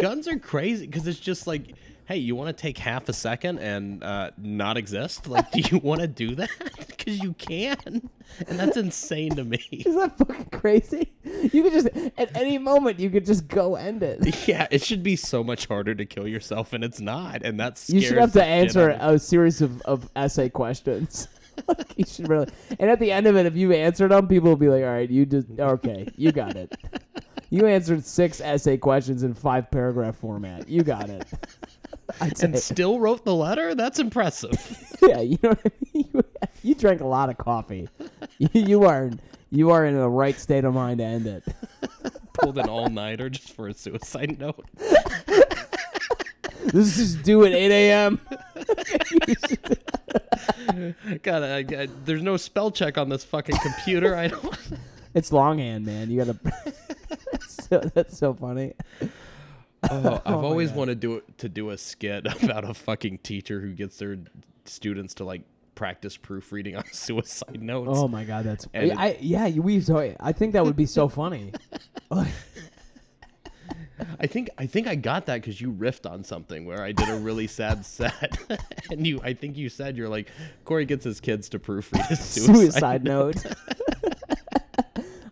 guns are crazy because it's just like, hey, you want to take half a second and uh, not exist? Like, do you want to do that? Because you can, and that's insane to me. Is that fucking crazy? You could just at any moment you could just go end it. Yeah, it should be so much harder to kill yourself, and it's not, and that's You should have to answer a series of, of essay questions. like you should really, and at the end of it, if you answered them, people will be like, "All right, you just okay, you got it. You answered six essay questions in five paragraph format. You got it." And still wrote the letter. That's impressive. yeah, you know I mean. You, you drank a lot of coffee. You, you are in, you are in the right state of mind to end it. Pulled an all nighter just for a suicide note. This is due at eight a.m. God, I, I, there's no spell check on this fucking computer. I don't. It's longhand, man. You gotta. that's, so, that's so funny. Oh, I've oh, my always wanted to do to do a skit about a fucking teacher who gets their students to like practice proofreading on suicide notes. Oh my god, that's And I, yeah. We I think that would be so funny. I think I think I got that because you riffed on something where I did a really sad set, and you I think you said you're like Corey gets his kids to proofread his suicide, suicide note.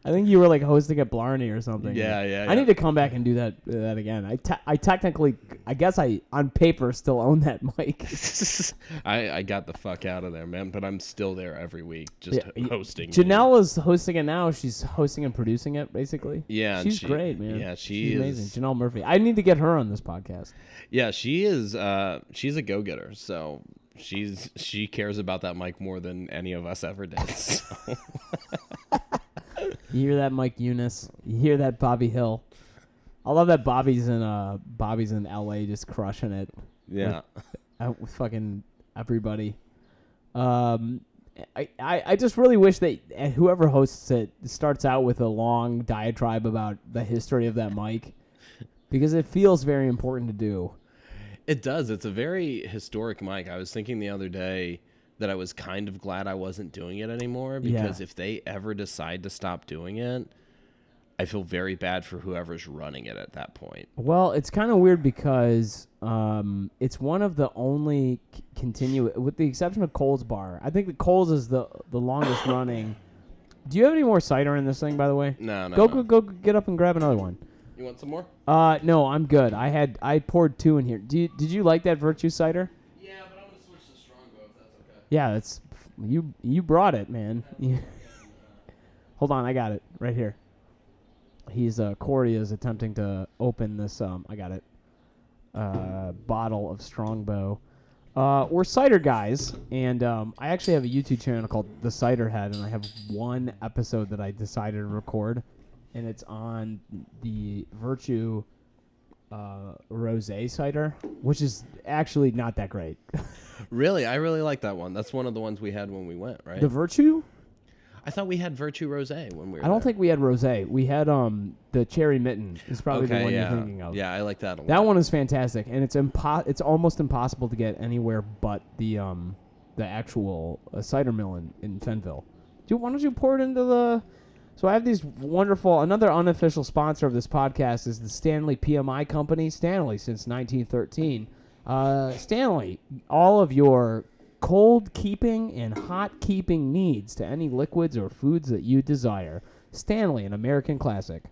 I think you were like hosting at Blarney or something. Yeah, yeah, I yeah. need to come back and do that uh, that again. I, te- I technically, I guess I on paper still own that mic. I, I got the fuck out of there, man. But I'm still there every week, just Yeah, hosting. Janelle is hosting it now. She's hosting and producing it, basically. Yeah, she's she- great, man. yeah, she she's is- amazing. Janelle Murphy. I need to get her on this podcast. Yeah, she is. Uh, she's a go getter. So she's she cares about that mic more than any of us ever did. So. You hear that, Mike Eunice? You hear that, Bobby Hill? I love that Bobby's in uh Bobby's in L.A. just crushing it. yeah. out with fucking everybody. Um, I, I, I just really wish that uh, whoever hosts it starts out with a long diatribe about the history of that mic because it feels very important to do. It does. It's a very historic mic. I was thinking the other day that I was kind of glad I wasn't doing it anymore because Yeah. if they ever decide to stop doing it, I feel very bad for whoever's running it at that point. Well, it's kind of weird because um, it's one of the only c- continue with the exception of Cole's Bar. I think that Cole's is the the longest running. Do you have any more cider in this thing, by the way? No, no. Go no. go go get up and grab another one. You want some more? Uh, no, I'm good. I had I poured two in here. Do you, did you like that virtue cider? Yeah, but I'm gonna switch to Strongbow Yeah, it's you. You brought it, man. Hold on, I got it right here. He's uh, Corey is attempting to open this. Um, I got it. Uh, bottle of Strongbow. Uh, we're cider guys, and um, I actually have a YouTube channel called The Cider Head, and I have one episode that I decided to record, and it's on the Virtue uh, rosé cider, which is actually not that great. Really, I really like that one. That's one of the ones we had when we went, right? the Virtue, I thought we had Virtue Rosé when we were. I don't there. think we had rosé. We had um the cherry mitten. Is probably the one yeah, you're thinking of. yeah, I like that a lot. That one is fantastic, and it's impo- It's almost impossible to get anywhere but the um the actual uh, cider mill in, in Fennville. Dude, why don't you pour it into the? So I have these wonderful. Another unofficial sponsor of this podcast is the Stanley PMI Company. Stanley since 1913. Uh, Stanley, all of your cold keeping and hot keeping needs to any liquids or foods that you desire. Stanley, an American classic.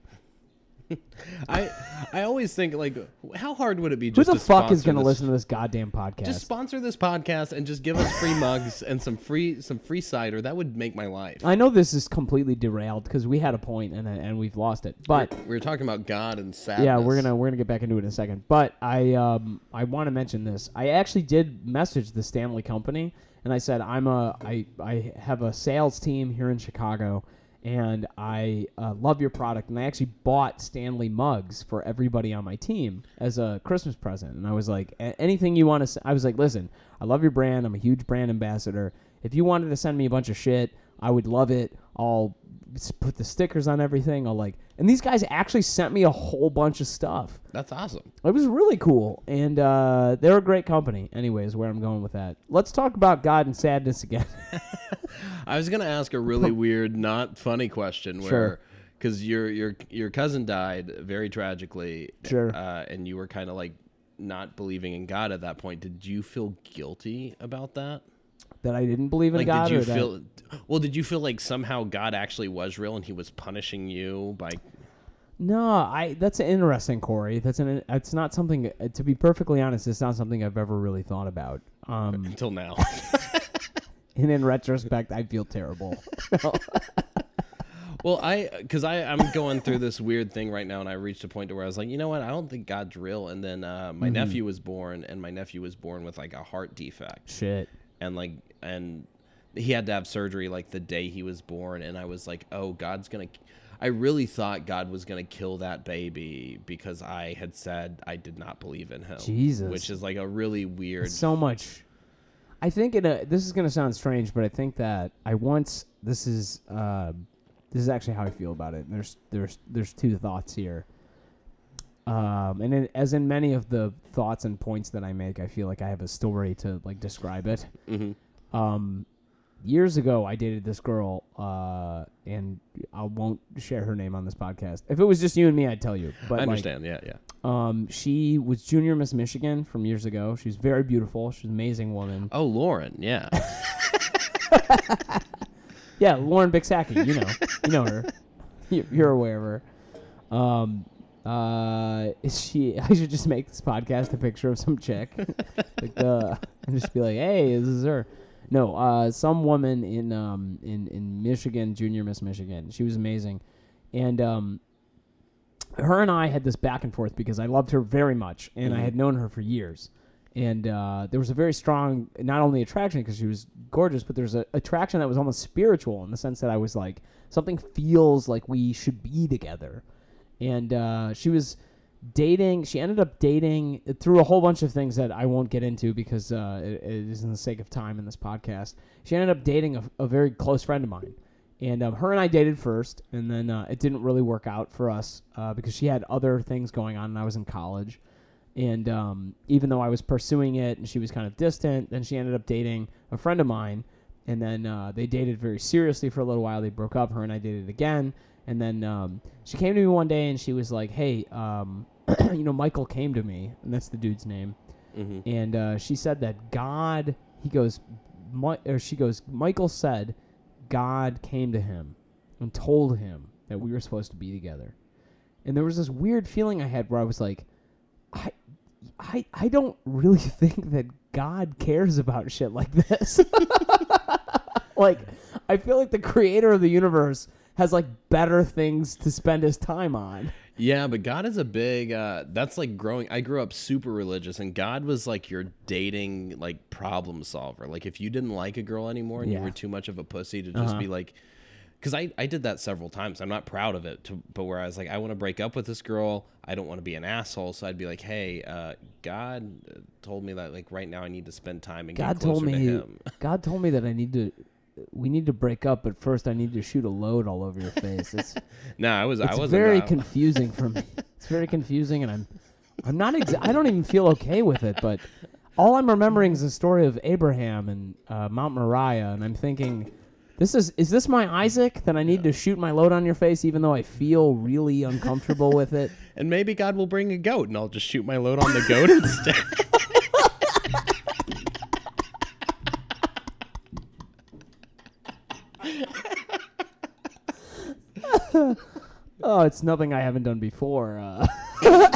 I I always think like, how hard would it be Who the to fuck is going to this- listen to this goddamn podcast? Just sponsor this podcast and just give us free mugs and some free some free cider. That would make my life. I know this is completely derailed because we had a point and and we've lost it. But we were talking about God and sadness. yeah, we're gonna we're gonna get back into it in a second. But I um I want to mention this. I actually did message the Stanley Company and I said I'm a I I have a sales team here in Chicago and I uh, love your product and I actually bought Stanley mugs for everybody on my team as a Christmas present. And I was like, anything you want to. I was like, listen, I love your brand. I'm a huge brand ambassador. If you wanted to send me a bunch of shit, I would love it. I'll put the stickers on everything. I'll like, and these guys actually sent me a whole bunch of stuff. That's awesome. It was really cool, and uh, they're a great company. Anyways, where I'm going with that. Let's talk about God and sadness again. I was gonna ask a really weird, not funny question Sure. where, because your your your cousin died very tragically. Sure. Uh, and you were kind of like not believing in God at that point. Did you feel guilty about that? That I didn't believe in Like, God. did you or that- feel? Well, did you feel like somehow God actually was real and He was punishing you by? No, I. That's interesting, Corey. That's an. It's not something. To be perfectly honest, it's not something I've ever really thought about. Um, Until now. and in retrospect, I feel terrible. Well, I because I I'm going through this weird thing right now, and I reached a point to where I was like, you know what, I don't think God's real. And then uh, Mm-hmm. my nephew was born, and my nephew was born with like a heart defect, Shit. And like and he had to have surgery like the day he was born, and I was like, oh, God's gonna. I really thought God was gonna kill that baby because I had said I did not believe in him. Jesus. which is like a really weird. so much. I think in a, this is going to sound strange, but I think that I once this is uh, this is actually how I feel about it. There's there's there's two thoughts here. Um, and in, as in many of the thoughts and points that I make, I feel like I have a story to like describe it. Mhm. Um, years ago, I dated this girl, uh, and I won't share her name on this podcast. If it was just you and me, I'd tell you. But I like, understand. yeah, yeah. um, she was junior Miss Michigan from years ago. She's very beautiful. She's an amazing woman. Oh, Lauren. Yeah. Yeah, Lauren Bixaki. You know, you know her. You- You're aware of her. Um, uh, is she? I should just make this podcast a picture of some chick, like uh, and just be like, "Hey, this is her." No, uh, some woman in um in in Michigan, junior Miss Michigan. She was amazing, and um, her and I had this back and forth because I loved her very much, and I Mhm. had known her for years. And uh, there was a very strong, not only attraction because she was gorgeous, but there's a attraction that was almost spiritual in the sense that I was like, something feels like we should be together. And uh, she was dating. She ended up dating through a whole bunch of things that I won't get into because uh, it, it is in the sake of time in this podcast. She ended up dating a, a very close friend of mine, and um, her and I dated first, and then uh, it didn't really work out for us uh, because she had other things going on, and I was in college. And um, even though I was pursuing it, and she was kind of distant, then she ended up dating a friend of mine, and then uh, they dated very seriously for a little while. They broke up. Her and I dated again, and then um, she came to me one day and she was like, "Hey, um, you know, Michael came to me, and that's the dude's name." hmm and uh, she said that God, he goes, Mi- or she goes, Michael said God came to him and told him that we were supposed to be together. And there was this weird feeling I had where I was like, I, I, I don't really think that God cares about shit like this. like, I feel like the creator of the universe has like better things to spend his time on. Yeah, but God is a big. Uh, that's like growing. I grew up super religious, and God was like your dating like problem solver. Like if you didn't like a girl anymore and Yeah. you were too much of a pussy to just Uh-huh. be like, because I, I did that several times. I'm not proud of it, to, but where I was like, I want to break up with this girl. I don't want to be an asshole. So I'd be like, hey, uh, God uh, told me that like right now I need to spend time and God get closer told to me. Him. God told me that I need to. We need to break up, but first I need to shoot a load all over your face. It's, No, I was I wasn't. very uh, confusing for me. It's very confusing, and I'm, I'm not. Exa- I don't even feel okay with it. But all I'm remembering is the story of Abraham and uh, Mount Moriah, and I'm thinking, this is is this my Isaac that I need to shoot my load on your face, even though I feel really uncomfortable with it. and maybe God will bring a goat, and I'll just shoot my load on the goat instead. Oh, it's nothing I haven't done before. Uh,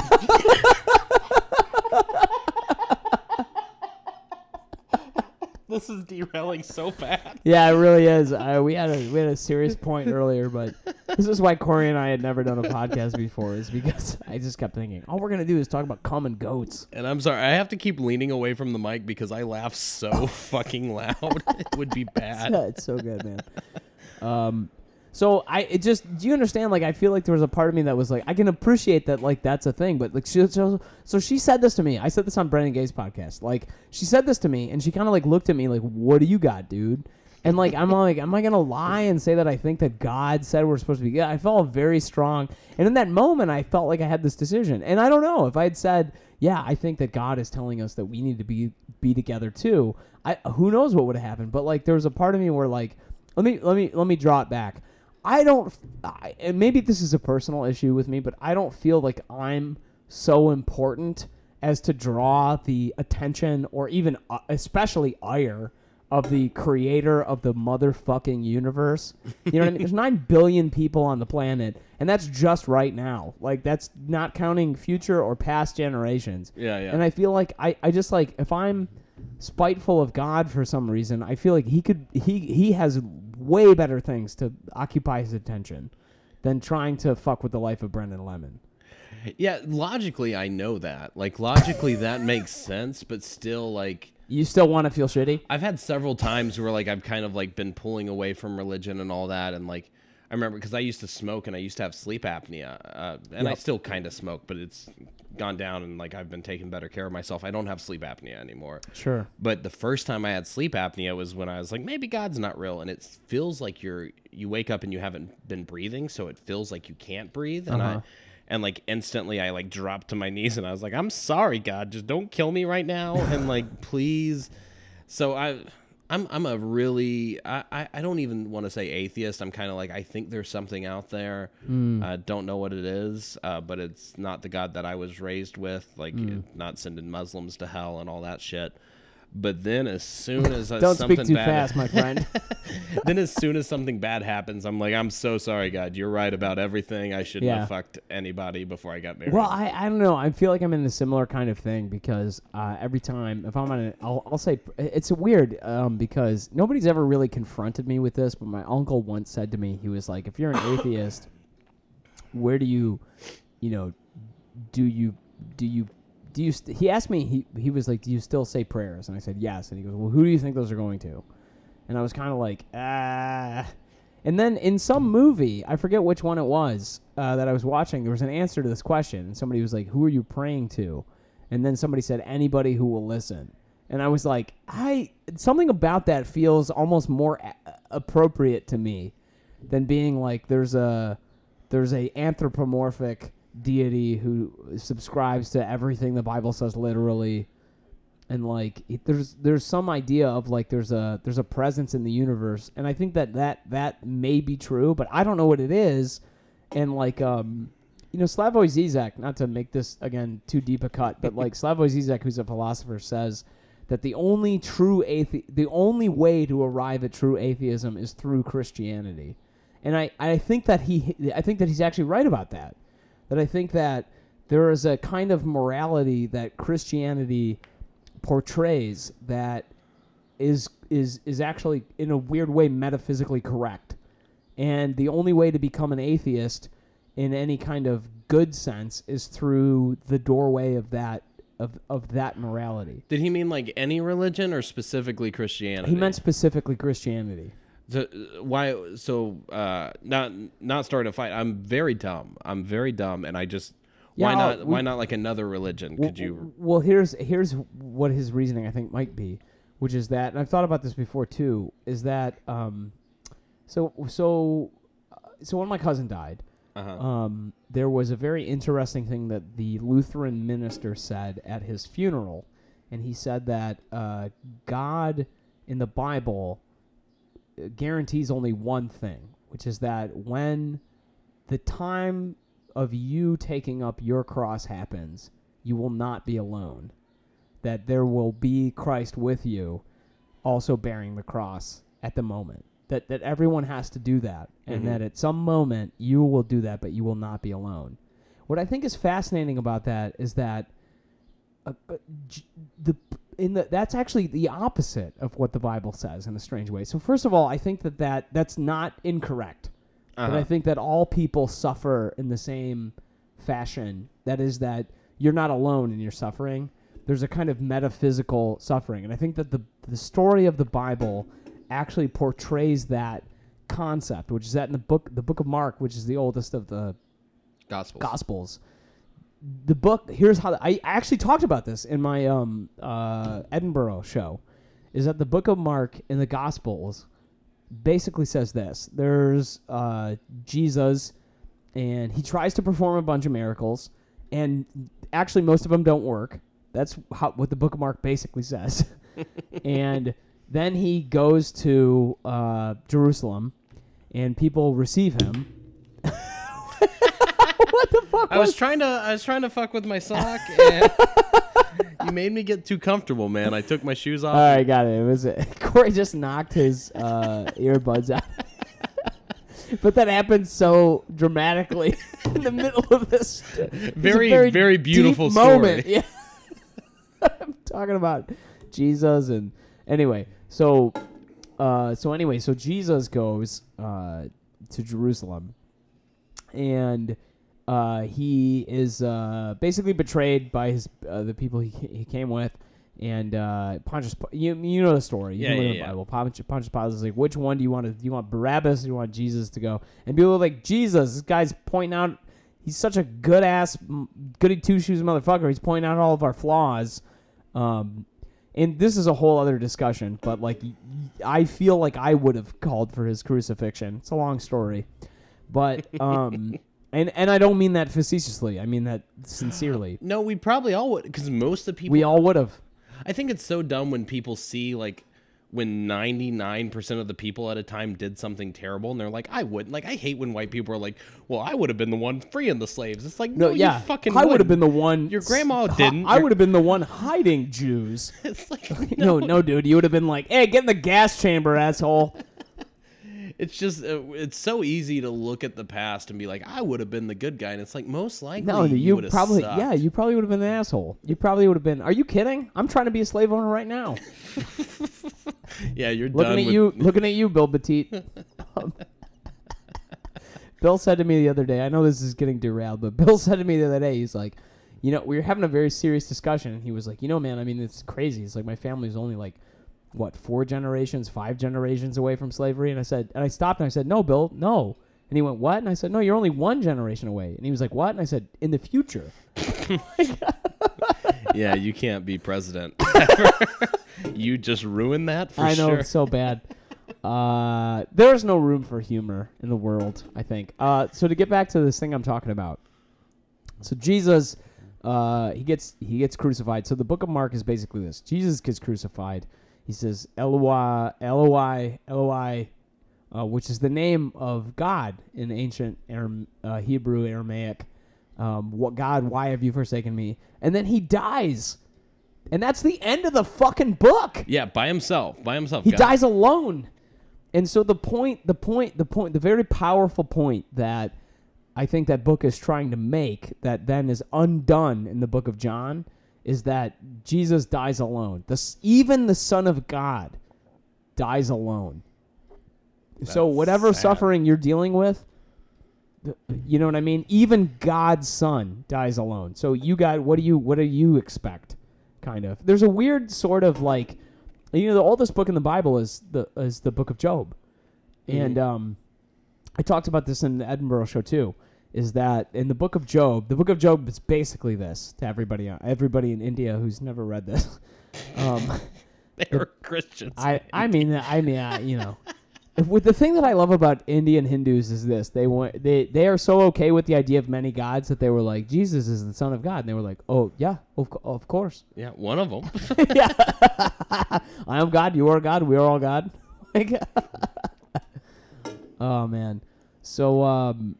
this is derailing so bad. yeah, it really is. Uh, we had a we had a serious point earlier, but this is why Corey and I had never done a podcast before, is because I just kept thinking, all we're gonna do is talk about common goats. And I'm sorry, I have to keep leaning away from the mic because I laugh so fucking loud. it would be bad. Yeah, it's so good, man. Um, so I it just do you understand? Like I feel like there was a part of me that was like I can appreciate that like that's a thing, but like she so, so she said this to me. I said this on Brennan Gay's podcast. Like she said this to me, and she kind of like looked at me like, "What do you got, dude?" And like I'm like, am I gonna lie and say that I think that God said we're supposed to be? good? I felt very strong, and in that moment, I felt like I had this decision. And I don't know if I had said, "Yeah, I think that God is telling us that we need to be be together too." I who knows what would have happened, but like there was a part of me where like, let me let me let me draw it back. I don't, I, and maybe this is a personal issue with me, but I don't feel like I'm so important as to draw the attention or even, uh, especially ire of the creator of the motherfucking universe. You know what I mean? There's 9 billion people on the planet, and that's just right now. Like, that's not counting future or past generations. Yeah, yeah. And I feel like I, I just like, if I'm spiteful of God for some reason, I feel like he could, he, he has way better things to occupy his attention than trying to fuck with the life of Brendan Lemon. Yeah, logically I know that. Like logically that makes sense, but still like You still want to feel shitty? I've had several times where like I've kind of like been pulling away from religion and all that and like I remember because I used to smoke and I used to have sleep apnea, uh, and I still kind of smoke, but it's gone down and like I've been taking better care of myself. I don't have sleep apnea anymore. Sure. But the first time I had sleep apnea was when I was like, maybe God's not real, and it feels like you're you wake up and you haven't been breathing, so it feels like you can't breathe, and Uh-huh. I and like instantly I like dropped to my knees and I was like, I'm sorry, God, just don't kill me right now, and like please. So I. I'm I'm a really I, I, don't even want to say atheist. I'm kind of like I think there's something out there. I don't know what it is, uh, but it's not the God that I was raised with. Like not sending Muslims to hell and all that shit. But then as soon as uh, Don't something speak too bad, fast, my friend. then as soon as something bad happens, I'm like, I'm so sorry, God. You're right about everything. I shouldn't Yeah. have fucked anybody before I got married. Well, I, I don't know. I feel like I'm in a similar kind of thing because uh, every time if I'm on a, I'll, I'll say it's weird um, because nobody's ever really confronted me with this, but my uncle once said to me, he was like, if you're an atheist, where do you, you know, do you do you do you? St-? He asked me. He he was like, do you still say prayers? And I said yes. And he goes, well, who do you think those are going to? And I was kind of like, ah. And then in some movie, I forget which one it was uh, that I was watching, there was an answer to this question. And somebody was like, Who are you praying to? And then somebody said, Anybody who will listen. And I was like, I something about that feels almost more a- appropriate to me than being like there's a there's a anthropomorphic deity who subscribes to everything the Bible says literally. And like it, there's there's some idea of like there's a there's a presence in the universe. And i think that that that may be true but i don't know what it is. And like um you know slavoj zizek not to make this again too deep a cut but like slavoj zizek who's a philosopher says that the only true athe- the only way to arrive at true atheism is through christianity. And i i think that he i think that he's actually right about that that i think that there is a kind of morality that christianity portrays that is is is actually in a weird way metaphysically correct. And the only way to become an atheist in any kind of good sense is through the doorway of that of, of that morality. Did he mean like any religion or specifically Christianity? He meant specifically Christianity. So why? So uh, not not starting a fight. I'm very dumb. I'm very dumb, and I just why not? we- why not like another religion? Could you? Well, here's here's what his reasoning I think might be, which is that, and I've thought about this before too, is that um, so so uh, so when my cousin died, Uh-huh. um, there was a very interesting thing that the Lutheran minister said at his funeral, and he said that uh, God in the Bible guarantees only one thing, which is that when the time of you taking up your cross happens, you will not be alone. That there will be Christ with you, also bearing the cross at the moment. That that everyone has to do that, and Mhm. that at some moment you will do that, but you will not be alone. What I think is fascinating about that is that uh, uh, j- the in the that's actually the opposite of what the Bible says in a strange way. So first of all, I think that, that that's not incorrect. But I Uh-huh. think that all people suffer in the same fashion. That is that you're not alone in your suffering. There's a kind of metaphysical suffering, and I think that the the story of the Bible actually portrays that concept, which is that in the book the book of Mark, which is the oldest of the Gospels. Gospels. The book here's how I actually talked about this in my um uh Edinburgh show. Is that the book of Mark in the Gospels basically says this. There's uh Jesus and he tries to perform a bunch of miracles and actually most of them don't work. That's how what the book of Mark basically says. and then he goes to uh, Jerusalem and people receive him. what the fuck I was trying to I was trying to fuck with my sock, and you made me get too comfortable, man. I took my shoes off. All right, got it. It was Corey just knocked his uh, earbuds out, but that happened so dramatically in the middle of this. was Very, very deep beautiful moment. Yeah, I'm talking about Jesus and anyway. So, uh, so anyway, so Jesus goes uh, to Jerusalem, and uh, he is uh, basically betrayed by his uh, the people he, he came with, and uh, Pontius. You you know the story. You Yeah, look yeah, the yeah. Bible. Pontius, Pontius Pilate is like, which one do you want to? Do you want Barabbas? Or do you want Jesus to go? And people are like, Jesus. This guy's pointing out. He's such a good ass, goody two shoes motherfucker. He's pointing out all of our flaws. Um, and this is a whole other discussion, but like, I feel like I would have called for his crucifixion. It's a long story, but um, and and I don't mean that facetiously. I mean that sincerely. No, we probably all would, because most of the people. We all would have. I think it's so dumb when people see like when 99% of the people at a time did something terrible and they're like I wouldn't like I hate when white people are like well I would have been the one freeing the slaves it's like no, No, yeah, you fucking I would have been the one. Your grandma hi- didn't. I would have been the one hiding Jews. it's like No, no, dude, you would have been like, "Hey, get in the gas chamber, asshole." It's just uh, it's so easy to look at the past and be like I would have been the good guy and it's like most likely No, you, you, probably, sucked. yeah, you probably would have been the asshole. You probably would have been. Are you kidding? I'm trying to be a slave owner right now. yeah you're looking done at with, you, looking at you, Bill Petit. Um, Bill said to me the other day. I know this is getting derailed, but Bill said to me the other day. He's like, you know, we were having a very serious discussion, and he was like, you know, man, I mean, it's crazy. It's like my family's only like, what, four generations, five generations away from slavery, and I said, and I stopped and I said, no, Bill, no. And he went, what? And I said, no, you're only one generation away. And he was like, what? And I said, in the future. yeah you can't be president you just ruined that for I know sure it's so bad. Uh, there's no room for humor in the world. I think. Uh, so to get back to this thing I'm talking about, so Jesus, uh, he gets he gets crucified. So the Book of Mark is basically this: Jesus gets crucified. He says, "Eloi, Eloi, Eloi," uh, which is the name of God in ancient Aram- uh, Hebrew Aramaic. Um, what God? Why have you forsaken me? And then he dies, and that's the end of the fucking book. yeah by himself by himself He God. dies alone. And so the point, the point, the point, the very powerful point that I think that book is trying to make that then is undone in the book of John is that Jesus dies alone. This even the Son of God dies alone. so whatever sad. suffering you're dealing with, you know what I mean? Even God's son dies alone. So you got what do you what do you expect? Kind of. There's a weird sort of like you know the oldest book in the Bible is the is the book of Job. And um, I talked about this in the Edinburgh show too. Is that in the book of Job? The book of Job is basically this to everybody, everybody in India who's never read this. Um, They were Christians. I, I mean, I mean, I, you know, with the thing that I love about Indian Hindus is this: they want they they are so okay with the idea of many gods that they were like, Jesus is the son of God, and they were like, oh yeah, of of course, yeah, one of them. yeah, I am God, you are God, we are all God. Like, oh man, so um,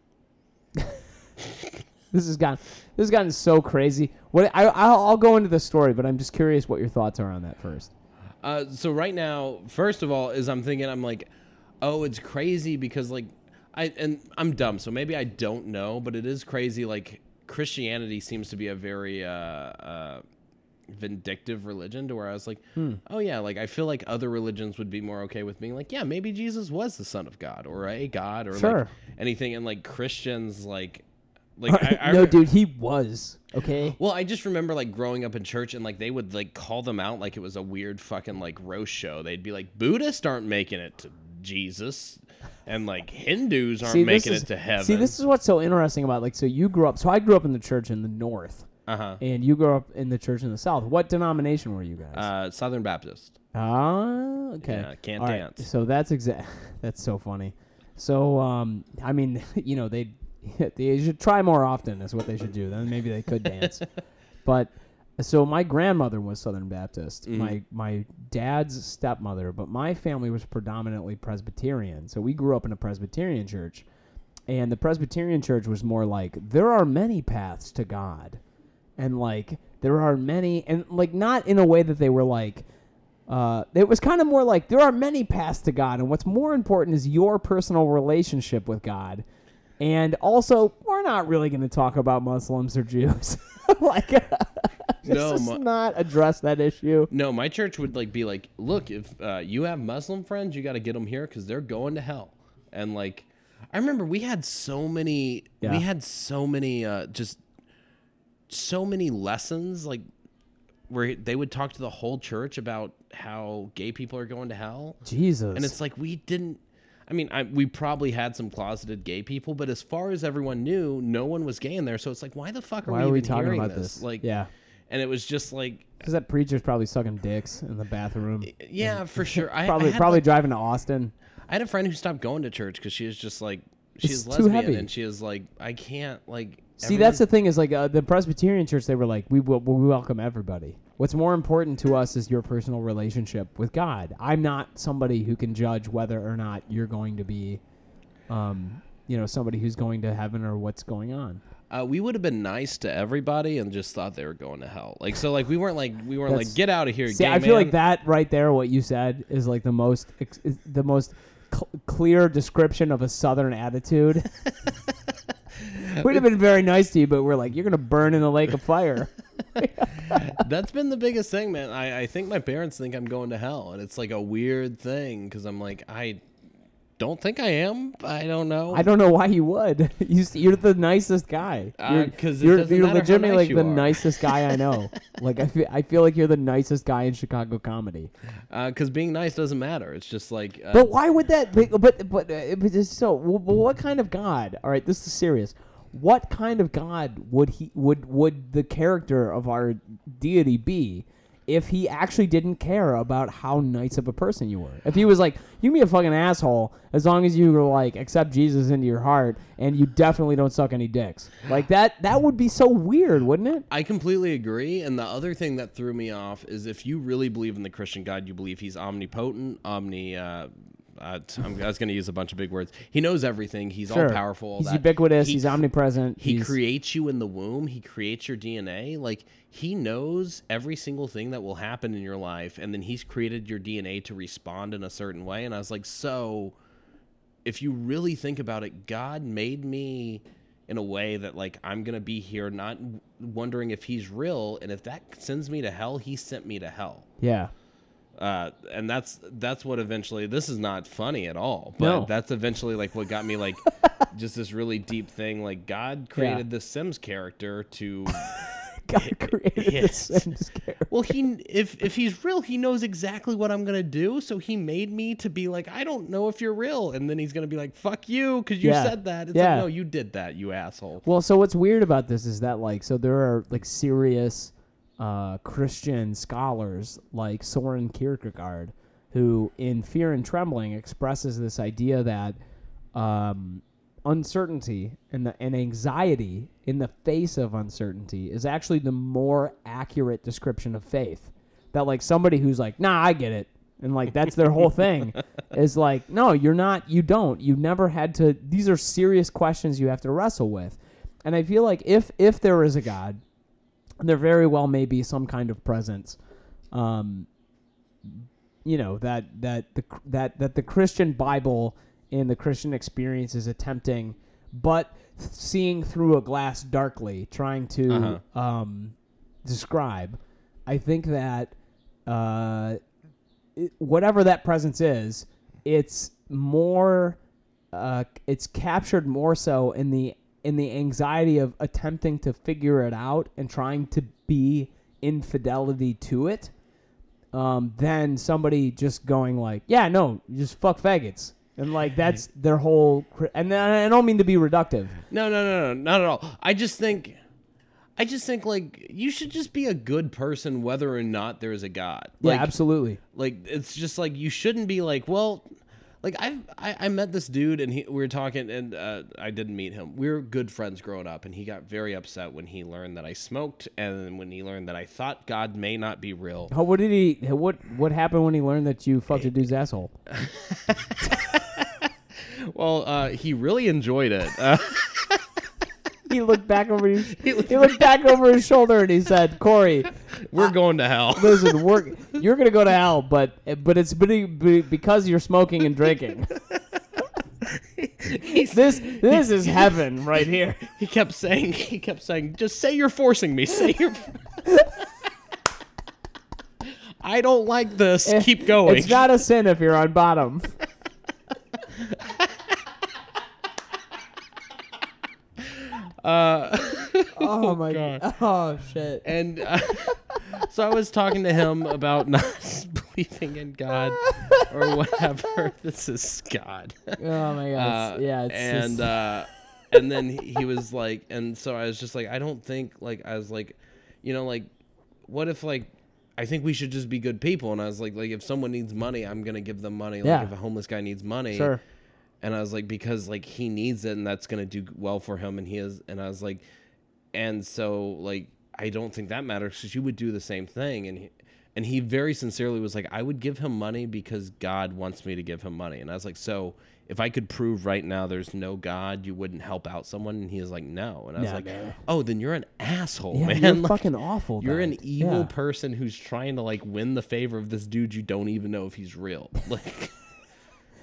this has gotten this has gotten so crazy. What I I'll, I'll go into the story, but I'm just curious what your thoughts are on that first. Uh, so right now, first of all, is I'm thinking I'm like, oh, it's crazy because like I and I'm dumb, so maybe I don't know, but it is crazy. Like Christianity seems to be a very uh, uh, vindictive religion, to where I was like, Hmm. oh yeah, like I feel like other religions would be more okay with being like, yeah, maybe Jesus was the son of God or a God or Sure. like anything, and like Christians like. Like I, I no, re- dude, he was okay. well, I just remember like growing up in church and like they would like call them out like it was a weird fucking like roast show. They'd be like, Buddhists aren't making it to Jesus, and like Hindus aren't this making is- it to heaven. See, this is what's so interesting about like so you grew up. So I grew up in the church in the north, uh huh. and you grew up in the church in the south. What denomination were you guys? Uh, Southern Baptist. Ah, okay. Yeah, can't All right, dance. So that's exact. That's so funny. So um, I mean, you know, they they should try more often. Is what they should do. Then maybe they could dance. but so my grandmother was Southern Baptist. Mhm. My my dad's stepmother, but my family was predominantly Presbyterian. So we grew up in a Presbyterian church, and the Presbyterian church was more like there are many paths to God, and like there are many, and like not in a way that they were like. Uh, it was kind of more like there are many paths to God, and what's more important is your personal relationship with God. And also, we're not really going to talk about Muslims or Jews. like, No, just mu- not address that issue. No, my church would like be like, look, if uh, you have Muslim friends, you got to get them here because they're going to hell. And like, I remember we had so many, Yeah. we had so many, uh, just so many lessons like where they would talk to the whole church about how gay people are going to hell. Jesus. And it's like we didn't. I mean, I, we probably had some closeted gay people, but as far as everyone knew, no one was gay in there. So it's like, why the fuck are why we are we talking about this? this? Like, yeah, and it was just like, because that preacher's probably sucking dicks in the bathroom. yeah, for sure. I, probably I probably like- driving to Austin. I had a friend who stopped going to church because she was just like, she It's too lesbian, and she is like, I can't like. See, that's the thing is like uh, the Presbyterian church. They were like, we will we welcome everybody. What's more important to us is your personal relationship with God. I'm not somebody who can judge whether or not you're going to be, um, you know, somebody who's going to heaven or what's going on. Uh, we would have been nice to everybody and just thought they were going to hell. Like so, like we weren't like we weren't That's- like get out of here. See, gay I feel like that right there, what you said, is like the most ex- is the most cl- clear description of a Southern attitude. We'd have been very nice to you, but we're like, you're gonna burn in the lake of fire. That's been the biggest thing, man. I, I think my parents think I'm going to hell, and it's like a weird thing because I'm like, I don't think I am. I don't know. I don't know why you would. You, you're the nicest guy. Uh, You're, you're, you're legitimately nice like you the are. nicest guy I know. like I feel, I feel like you're the nicest guy in Chicago comedy. because Uh, being nice doesn't matter. It's just like, uh, But why would that? But but but, uh, so. wh- wh- What kind of God? All right, this is serious. What kind of God would he would would the character of our deity be if he actually didn't care about how nice of a person you were? If he was like, you can be a fucking asshole as long as you like accept Jesus into your heart and you definitely don't suck any dicks. Like that that would be so weird, wouldn't it? I completely agree. And the other thing that threw me off is if you really believe in the Christian God, you believe He's omnipotent, omni. Uh, I'm, I was going to use a bunch of big words. He knows everything. He's all powerful. all He's that. ubiquitous. He he's omnipresent. He he's, creates you in the womb. He creates your DNA. Like he knows every single thing that will happen in your life, and then he's created your DNA to respond in a certain way. And I was like, so if you really think about it, God made me in a way that like I'm gonna be here, not wondering if He's real, and if that sends me to hell, He sent me to hell. yeah. Uh, and that's that's what eventually. This is not funny at all, but No. that's eventually like what got me like just this really deep thing. Like God created the Sims character to God created the Sims character. Well, he if if he's real, he knows exactly what I'm gonna do. So he made me to be like, I don't know if you're real, and then he's gonna be like, "Fuck you," because you Yeah. said that. It's Yeah. like, no, you did that, you asshole. Well, so what's weird about this is that like so there are like serious uh, Christian scholars like Soren Kierkegaard who in Fear and Trembling expresses this idea that um, uncertainty and the and anxiety in the face of uncertainty is actually the more accurate description of faith. That like somebody who's like, "Nah, I get it." And like that's their whole thing is like, "No, you're not you don't. You never had to these are serious questions you have to wrestle with." And I feel like if if there is a god, there very well may be some kind of presence um you know that that the that that the Christian Bible and the Christian experience is attempting, but seeing through a glass darkly, trying to Uh-huh. um, describe. I think that uh, it, whatever that presence is, it's more, uh, it's captured more so in the in the anxiety of attempting to figure it out and trying to be infidelity to it um, than somebody just going like, yeah, no, just fuck faggots. And like that's their whole, and I don't mean to be reductive. No, no, no, no, not at all. I just think, I just think like you should just be a good person, whether or not there is a God. Yeah, Like, absolutely. like it's just like you shouldn't be like well like I've, i i met this dude and he, we were talking and uh, i didn't meet him we were good friends growing up and he got very upset when he learned that i smoked and when he learned that i thought god may not be real How, what did he? What what happened when he learned that you fucked a dude's asshole? well uh, he really enjoyed it uh, He looked back over his, he looked back over his shoulder and he said, "Corey, we're going to hell listen, we're, you're gonna go to hell, but but it's be- be- because you're smoking and drinking. He's- this this is heaven right here." he kept saying he kept saying just say you're forcing me say you're i don't like this keep going It's not a sin if you're on bottom. Uh Oh my God. god. Oh shit. and uh, so I was talking to him about not believing in God or whatever. This is God. Oh my god. Uh, yeah. It's and just- uh, and then he he was like, and so I was just like, I don't think like I was like, you know, like, what if like. I think we should just be good people, and I was like, like if someone needs money, I'm gonna give them money. Like Yeah. if a homeless guy needs money, sure. And I was like, because like he needs it and that's gonna do well for him, and he is. And I was like, and so like I don't think that matters because you would do the same thing. And he, and he very sincerely was like, I would give him money because God wants me to give him money. And I was like, so if I could prove right now there's no God, you wouldn't help out someone. And he was like, no. And I was like, man. oh, then you're an asshole, Yeah, man. you're Like, fucking awful. you're an evil Yeah. person who's trying to like win the favor of this dude you don't even know if he's real. Like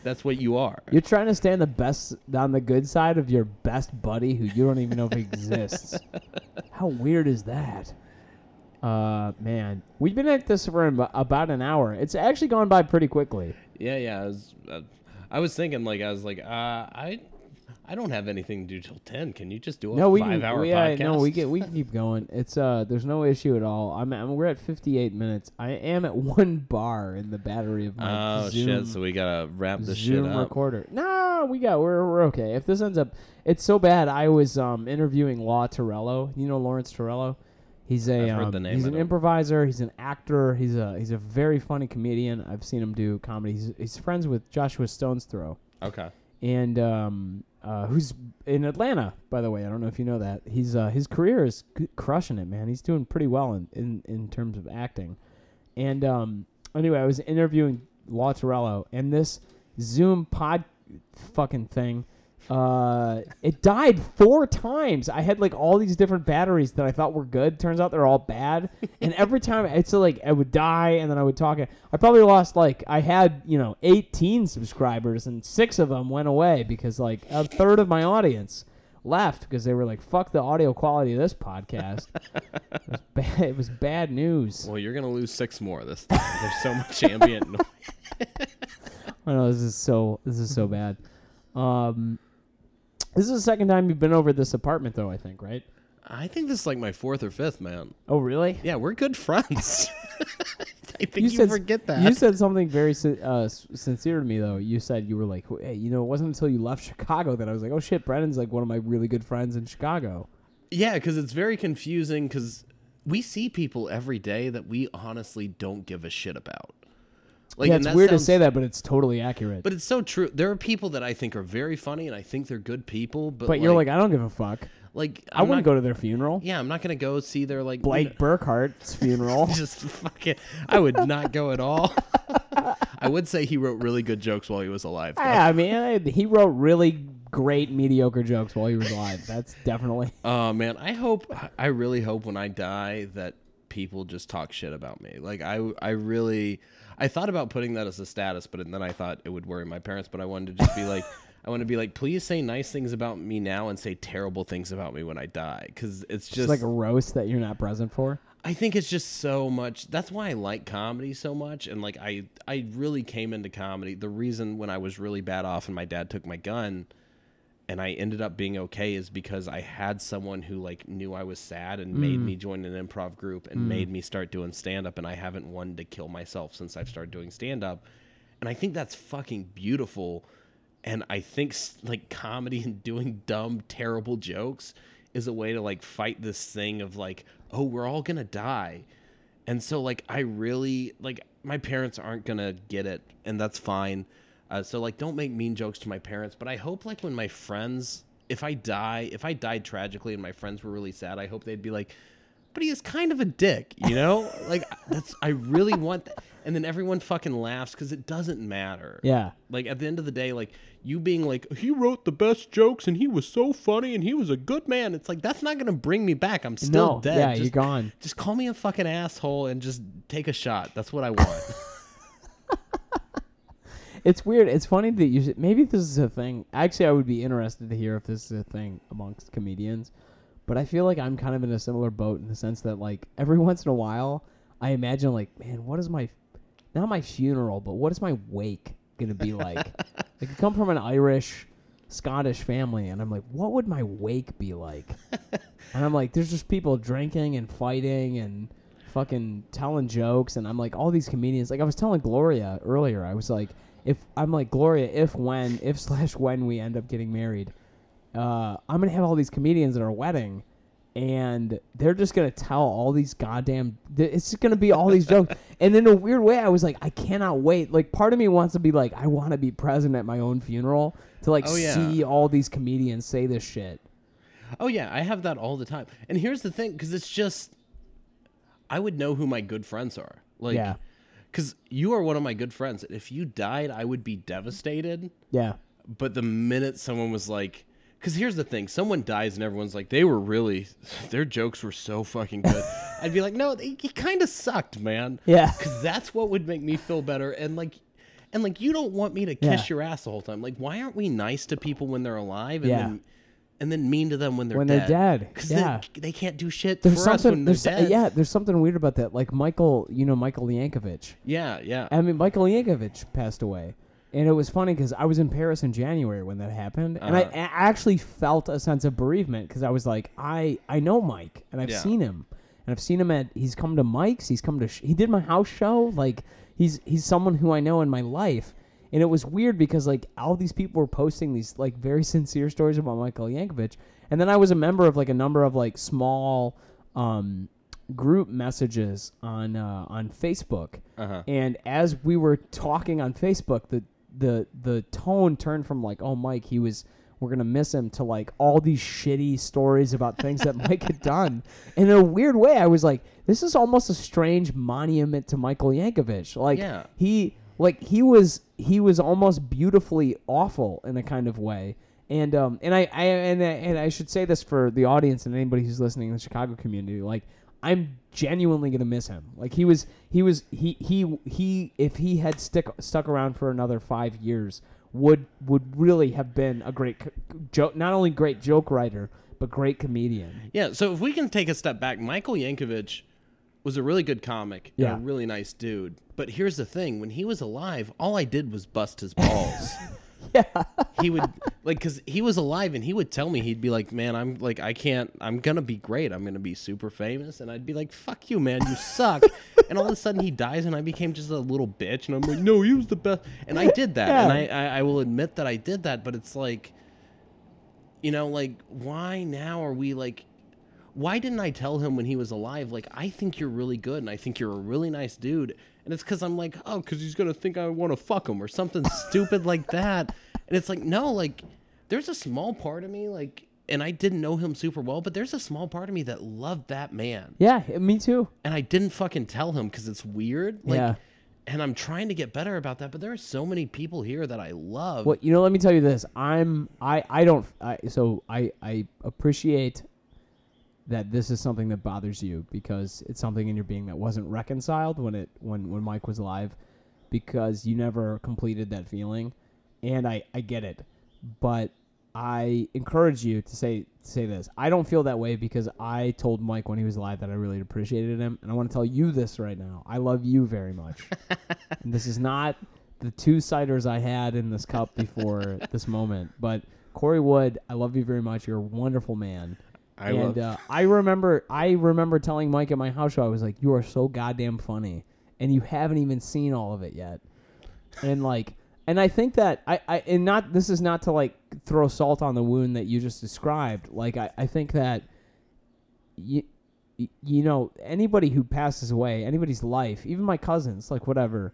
that's what you are. You're trying to stand the best on the good side of your best buddy who you don't even know if he exists. How weird is that? Uh, man, we've been at this for about an hour. It's actually gone by pretty quickly. Yeah, yeah. I was, uh, I was thinking like I was like, uh, I, I don't have anything to do till ten. Can you just do a No, we can. five-hour we, podcast? no, we get we can keep going. It's uh, there's no issue at all. I'm, I'm we're at 58 minutes. I am at one bar in the battery of my Oh Zoom, shit! So we gotta wrap this Zoom shit up. recorder. No, we got we're we're okay. If this ends up, it's so bad. I was um interviewing Law Torello. You know Lawrence Torello. He's a I've heard um, the name, he's an improviser. He's an actor. He's a he's a very funny comedian. I've seen him do comedy. He's, he's friends with Joshua Stone's Throw Okay. and um, uh, who's in Atlanta, by the way. I don't know if you know that. He's uh, his career is crushing it, man. He's doing pretty well in, in, in terms of acting. And um, anyway, I was interviewing Law Torello, and this Zoom pod fucking thing. Uh, it died four times. I had like all these different batteries that I thought were good. Turns out they're all bad. and every time it's like I would die, and then I would talk. I probably lost like I had you know 18 subscribers, and six of them went away because like a third of my audience left because they were like, "Fuck the audio quality of this podcast." it, was bad, it was bad news. Well, you're gonna lose six more this time. There's so much ambient noise. I know this is so this is so bad. Um, this is the second time you've been over this apartment, though. I think, right? I think this is like my fourth or fifth, man. Oh, really? Yeah, we're good friends. I think you, said forget that. You said something very uh, sincere to me, though. You said you were like, hey, you know, it wasn't until you left Chicago that I was like, oh shit, Brennan's like one of my really good friends in Chicago. yeah, because it's very confusing because we see people every day that we honestly don't give a shit about. Like, yeah, it's that weird sounds- to say that, but it's totally accurate. But it's so true. There are people that I think are very funny, and I think they're good people. But, But you're like, I don't give a fuck. like I I'm wouldn't not, go to their funeral. Yeah, I'm not gonna go see their like Blake Burkhart's funeral. just fucking. I would not go at all. I would say he wrote really good jokes while he was alive. though. yeah, I mean, I- he wrote really great mediocre jokes while he was alive. That's definitely. Oh man, I hope I really hope when I die that people just talk shit about me. Like I I really I thought about putting that as a status, but then I thought it would worry my parents, but I wanted to just be like I want to be like please say nice things about me now and say terrible things about me when I die cuz it's Just just like a roast that you're not present for. I think it's just so much. That's why I like comedy so much, and like I, I really came into comedy. The reason when I was really bad off and my dad took my gun, and I ended up being okay, is because I had someone who like knew I was sad and made mm. me join an improv group and mm. made me start doing stand up. And I haven't wanted to kill myself since I've started doing stand up, and I think that's fucking beautiful. And I think like comedy and doing dumb, terrible jokes is a way to like fight this thing of like, oh, we're all gonna die. And so like I really like my parents aren't gonna get it, and that's fine. Uh, so like don't make mean jokes to my parents. But I hope like when my friends, if I die, if I died tragically and my friends were really sad, I hope they'd be like, but he is kind of a dick, you know? like that's I really want that. And then everyone fucking laughs because it doesn't matter. Yeah. Like at the end of the day, like you being like, he wrote the best jokes and he was so funny and he was a good man. It's like that's not gonna bring me back. I'm still No, dead. yeah, just, you're gone. Just call me a fucking asshole and just take a shot. That's what I want. It's weird. It's funny that you should, maybe this is a thing. Actually, I would be interested to hear if this is a thing amongst comedians. But I feel like I'm kind of in a similar boat in the sense that like every once in a while, I imagine like, man, what is my not my funeral, but what is my wake gonna be like? like I come from an Irish, Scottish family, and I'm like, what would my wake be like? and I'm like, there's just people drinking and fighting and fucking telling jokes, and I'm like, all these comedians. Like I was telling Gloria earlier, I was like, if I'm like Gloria, if when if slash when we end up getting married, uh, I'm gonna have all these comedians at our wedding, and they're just gonna tell all these goddamn. th- It's just gonna be all these jokes, and in a weird way, I was like, I cannot wait. Like, part of me wants to be like, I want to be present at my own funeral to like Oh, yeah. see all these comedians say this shit. oh yeah, I have that all the time. And here's the thing, because it's just I would know who my good friends are. Like Yeah. Because you are one of my good friends. If you died, I would be devastated. Yeah, But the minute someone was like, because here's the thing, someone dies and everyone's like, they were really, their jokes were so fucking good. I'd be like, no, he kind of sucked, man. Yeah. Because that's what would make me feel better. And like, and like, you don't want me to kiss Yeah. your ass the whole time. Like, why aren't we nice to people when they're alive and Yeah. then, and then mean to them when they're When dead? they're dead, Because yeah. they, they can't do shit there's for us when they're There's dead. yeah, there's something weird about that. Like Michael, you know, Michael Yankovic. Yeah, yeah. I mean, Michael Yankovic passed away. And it was funny because I was in Paris in January when that happened, and I, Uh-huh. I actually felt a sense of bereavement because I was like, I I know Mike, and I've Yeah. seen him, and I've seen him at he's come to Mike's, he's come to sh- he did my house show, like he's he's someone who I know in my life, and it was weird because like all these people were posting these like very sincere stories about Michael Yankovic, and then I was a member of like a number of like small um group messages on uh, on Facebook. Uh-huh. And as we were talking on Facebook, the the the tone turned from like, "Oh, Mike, he was we're gonna miss him," to like all these shitty stories about things that Mike had done. And in a weird way, I was like, "This is almost a strange monument to Michael Yankovic." Like Yeah. he like he was he was almost beautifully awful in a kind of way. And um and I, I and I, and I should say this for the audience and anybody who's listening in the Chicago community, like I'm genuinely gonna miss him. Like he was, he was, he he he. If he had stick stuck around for another five years, would would really have been a great joke. Not only great joke writer, but great comedian. Yeah, so if we can take a step back, Michael Yankovic was a really good comic Yeah. and a really nice dude. But here's the thing: when he was alive, all I did was bust his balls. Yeah. he would like because he was alive and he would tell me he'd be like man i'm like i can't i'm gonna be great i'm gonna be super famous and i'd be like fuck you man you suck and all of a sudden he dies and i became just a little bitch and i'm like no he was the best and i did that and I, I i will admit that i did that but it's like you know like why now are we like why didn't I tell him when he was alive, like, I think you're really good and I think you're a really nice dude? And it's because I'm like, oh, because he's going to think I want to fuck him or something stupid like that. And it's like, no, like, there's a small part of me, like, and I didn't know him super well, but there's a small part of me that loved that man. Yeah, me too. And I didn't fucking tell him because it's weird. Like, Yeah. And I'm trying to get better about that, but there are so many people here that I love. Well, you know, let me tell you this. I'm I I don't I so I I appreciate that this is something that bothers you because it's something in your being that wasn't reconciled when it when when Mike was alive because you never completed that feeling and I I get it. But I encourage you to say say this. I don't feel that way because I told Mike when he was alive that I really appreciated him and I want to tell you this right now. I love you very much. and this is not the two ciders I had in this cup before this moment. But Corey Wood, I love you very much. You're a wonderful man. I and uh, I remember I remember telling Mike at my house show, I was like, You are so goddamn funny. And you haven't even seen all of it yet. And like and I think that I, I and not this is not to like throw salt on the wound that you just described. Like I, I think that you you know anybody who passes away, anybody's life, even my cousins, like whatever,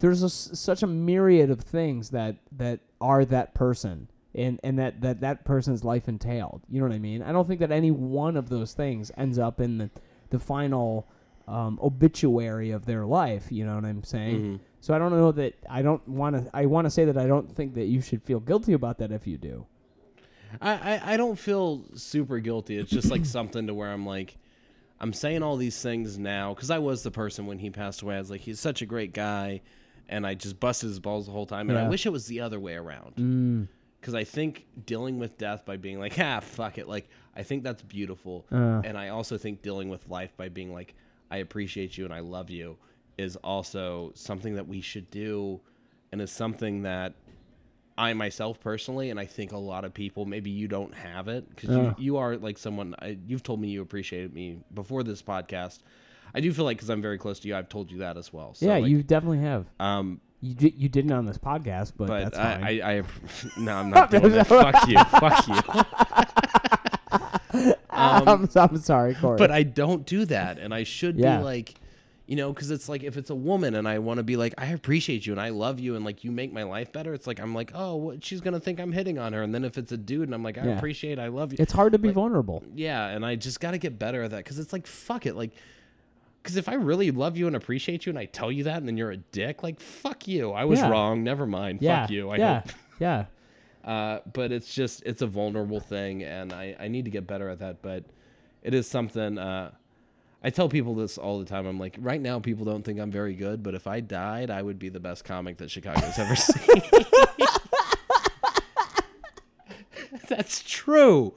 there's a such a myriad of things that that are that person and and that that that person's life entailed. You know what I mean? I don't think that any one of those things ends up in the the final um, obituary of their life. You know what I'm saying? Mhm. So I don't know that I don't want to. I want to say that I don't think that you should feel guilty about that if you do. I, I, I don't feel super guilty. It's just like something to where I'm like, I'm saying all these things now because I was the person when he passed away. I was like, he's such a great guy, and I just busted his balls the whole time. And I wish it was the other way around Mm. Because I think dealing with death by being like, ah, fuck it, like I think that's beautiful, Uh. and I also think dealing with life by being like, I appreciate you and I love you is also something that we should do, and is something that I myself personally, and I think a lot of people, maybe you don't have it because Yeah. you, you are like someone, I, you've told me you appreciated me before this podcast. I do feel like because I'm very close to you, I've told you that as well. So yeah, like, you definitely have. Um, You di- you didn't on this podcast, but, but that's fine. I, I, I, no, I'm not doing that. Fuck you, fuck you. um, I'm, I'm sorry, Corey. but I don't do that, and I should Yeah. be like, you know, because it's like if it's a woman and I want to be like, I appreciate you and I love you and like you make my life better. It's like I'm like, oh, what, she's gonna think I'm hitting on her, and then if it's a dude and I'm like, I Yeah. appreciate, I love you. it's hard to be vulnerable. yeah, and I just got to get better at that because it's like fuck it, like. Because if I really love you and appreciate you and I tell you that and then you're a dick, like, fuck you. I was Yeah. wrong. Never mind. Yeah, Fuck you. I yeah, hope. yeah. Uh, but it's just it's a vulnerable thing, and I I need to get better at that. But it is something. Uh, I tell people this all the time. I'm like, right now, people don't think I'm very good, but if I died, I would be the best comic that Chicago's ever seen. that's true.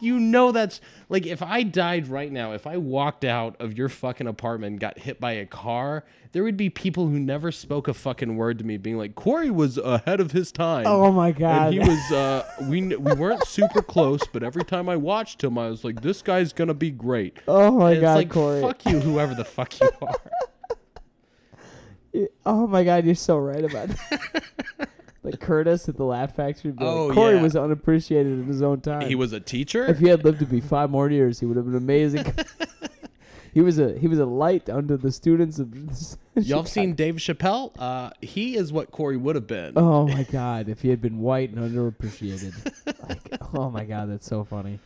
You know that's like if I died right now, if I walked out of your fucking apartment and got hit by a car, there would be people who never spoke a fucking word to me being like, Corey was ahead of his time. Oh my god. And he was uh we we weren't super close, but every time I watched him, I was like, this guy's gonna be great. oh my And god, it's like Corey. fuck you, whoever the fuck you are. Oh my god, you're so right about that. like Curtis at the Laugh Factory. would be like, Oh, Corey yeah. was unappreciated in his own time. He was a teacher. if he had lived to be five more years, he would have been amazing. he was a he was a light under the students of. Y'all seen Dave Chappelle? Uh, he is what Corey would have been. Oh my god, if he had been white and underappreciated. like, oh my god, that's so funny.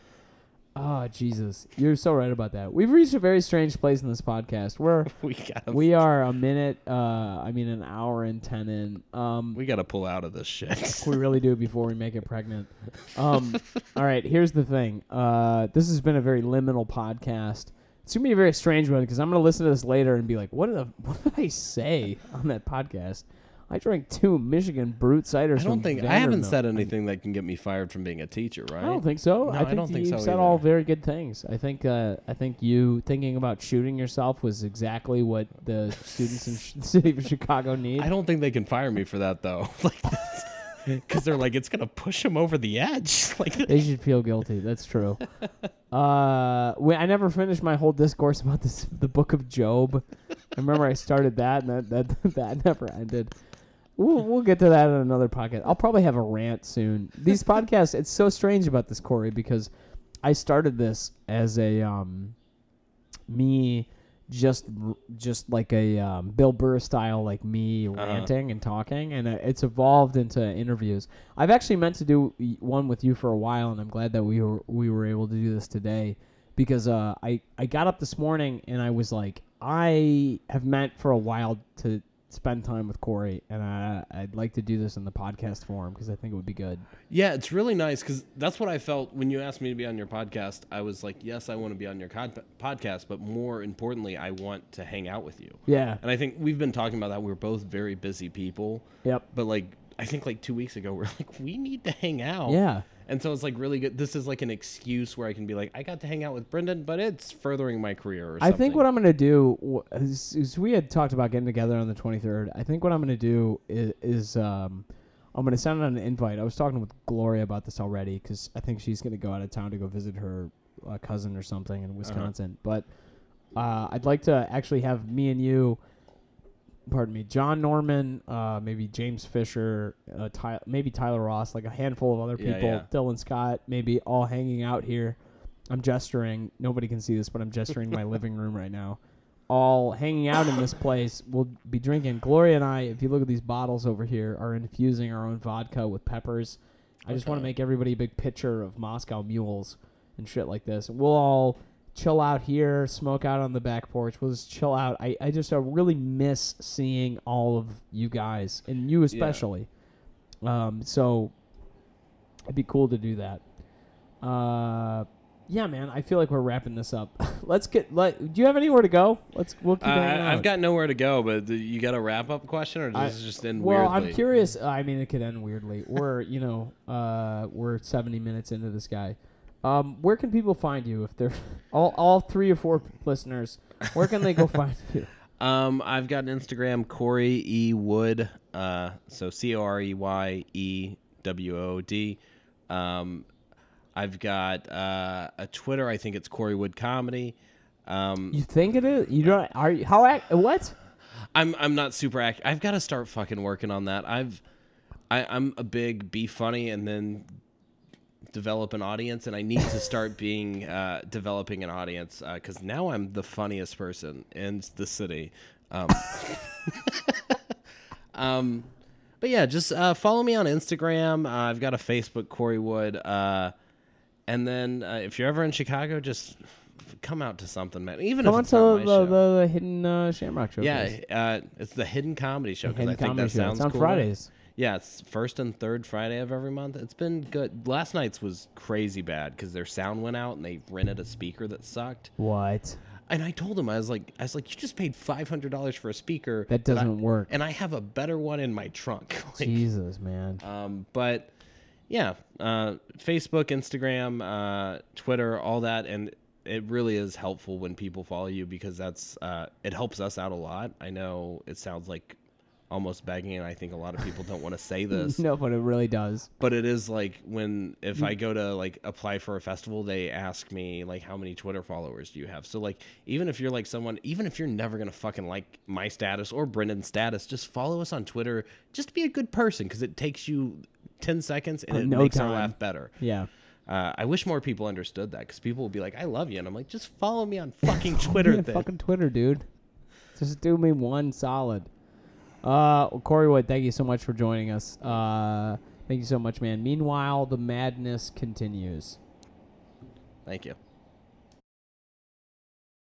Oh Jesus, you're so right about that. We've reached a very strange place in this podcast. We're we gotta we are a minute, uh, I mean an hour and ten in. Um, we gotta pull out of this shit. we really do before we make it pregnant. Um, all right, here's the thing. Uh, this has been a very liminal podcast. It's gonna be a very strange one because I'm gonna listen to this later and be like, "What did I, what did I say on that podcast?" I drank two Michigan Brut ciders. I don't think I haven't said anything that can get me fired from being a teacher, right? I don't think so. No, I I think don't think you so said either. all very good things. I think uh, I think you thinking about shooting yourself was exactly what the students in sh- the city of Chicago need. I don't think they can fire me for that though. like because they're like it's gonna push him over the edge. like They should feel guilty. That's true. Uh, we, I never finished my whole discourse about this, the Book of Job. I remember I started that, and that that, that never ended. We'll, we'll get to that in another podcast. I'll probably have a rant soon. These podcasts, it's so strange about this, Corey, because I started this as a um, me just just like a um, Bill Burr style, like me ranting and talking, and it's evolved into interviews. I've actually meant to do one with you for a while, and I'm glad that we were we were able to do this today because uh, I I got up this morning and I was like, I have meant for a while to spend time with Corey, and I, I'd like to do this in the podcast form because I think it would be good. Yeah, it's really nice because that's what I felt when you asked me to be on your podcast. I was like, yes, I want to be on your con- podcast, but more importantly, I want to hang out with you. Yeah. And I think we've been talking about that. We're both very busy people, Yep. but like, I think like two weeks ago, we're like, we need to hang out. Yeah. And so it's like really good. This is like an excuse where I can be like, I got to hang out with Brendan, but it's furthering my career or I think what I'm gonna do is, is we had talked about getting together on the 23rd. I think what I'm gonna do is, is um, I'm gonna send out an invite. I was talking with Gloria about this already because I think she's gonna go out of town to go visit her uh, cousin or something in Wisconsin. But uh, I'd like to actually have me and you, pardon me, John Norman, uh, maybe James Fisher, uh, Ty- maybe Tyler Ross, like a handful of other people, yeah. Dylan Scott, maybe all hanging out here. I'm gesturing. Nobody can see this, but I'm gesturing my living room right now. All hanging out in this place. We'll be drinking. Gloria and I, if you look at these bottles over here, are infusing our own vodka with peppers. I just want to make everybody a big picture of Moscow mules and shit like this. We'll all chill out here, smoke out on the back porch. We'll just chill out. I, I just uh, really miss seeing all of you guys, and you especially. Um, so it'd be cool to do that. Uh, yeah, man. I feel like we're wrapping this up. Let's get. Let, do you have anywhere to go? Let's. We'll keep Uh. I've got nowhere to go, but do you got a wrap up question, or I- does this just end Well, weirdly? I'm curious. I mean, it could end weirdly. We're, you know, uh, we're 70 minutes into this guy. Um, where can people find you if they're all, all three or four listeners? Where can they go find you? Um, I've got an Instagram, Corey E Wood. Uh, so C O R E Y E W O D. Um, I've got uh, a Twitter. I think it's Corey Wood Comedy. Um, You think it is? You don't? Are you? How? Act, what? I'm I'm not super active. I've got to start fucking working on that. I've I, I'm a big be funny and then develop an audience, and I need to start being uh, developing an audience because now I'm the funniest person in the city. Um, um, but yeah, just uh, follow me on Instagram. Uh, I've got a Facebook, Corey Wood. Uh, and then uh, if you're ever in Chicago, just come out to something, man. Even Come if on it's to not the, the, the, hidden uh, Shamrock show. Yeah, uh, it's the Hidden Comedy Show because I think that sounds it's on cool. Fridays. Yeah, it's first and third Friday of every month. It's been good. Last night's was crazy bad because their sound went out and they rented a speaker that sucked. What? And I told them I was like, I was like, you just paid five hundred dollars for a speaker That doesn't work. and I have a better one in my trunk. Like, Jesus, man. um, but yeah, uh, Facebook, Instagram, uh, Twitter, all that, and it really is helpful when people follow you because that's uh, it helps us out a lot. I know it sounds like almost begging, and I think a lot of people don't want to say this, no, but it really does. but it is like when if I go to like apply for a festival, they ask me like how many Twitter followers do you have. So like even if you're like someone, even if you're never gonna fucking like my status or Brendan's status, just follow us on Twitter. Just be a good person because it takes you ten seconds and Uh, it no makes our time. laugh better. Yeah. Uh, I wish more people understood that because people will be like, "I love you," and I'm like, "Just follow me on fucking Twitter." Yeah, then. fucking Twitter, dude. Just do me one solid. Uh, Corey Wood, thank you so much for joining us. Uh, thank you so much, man. Meanwhile, the madness continues. Thank you.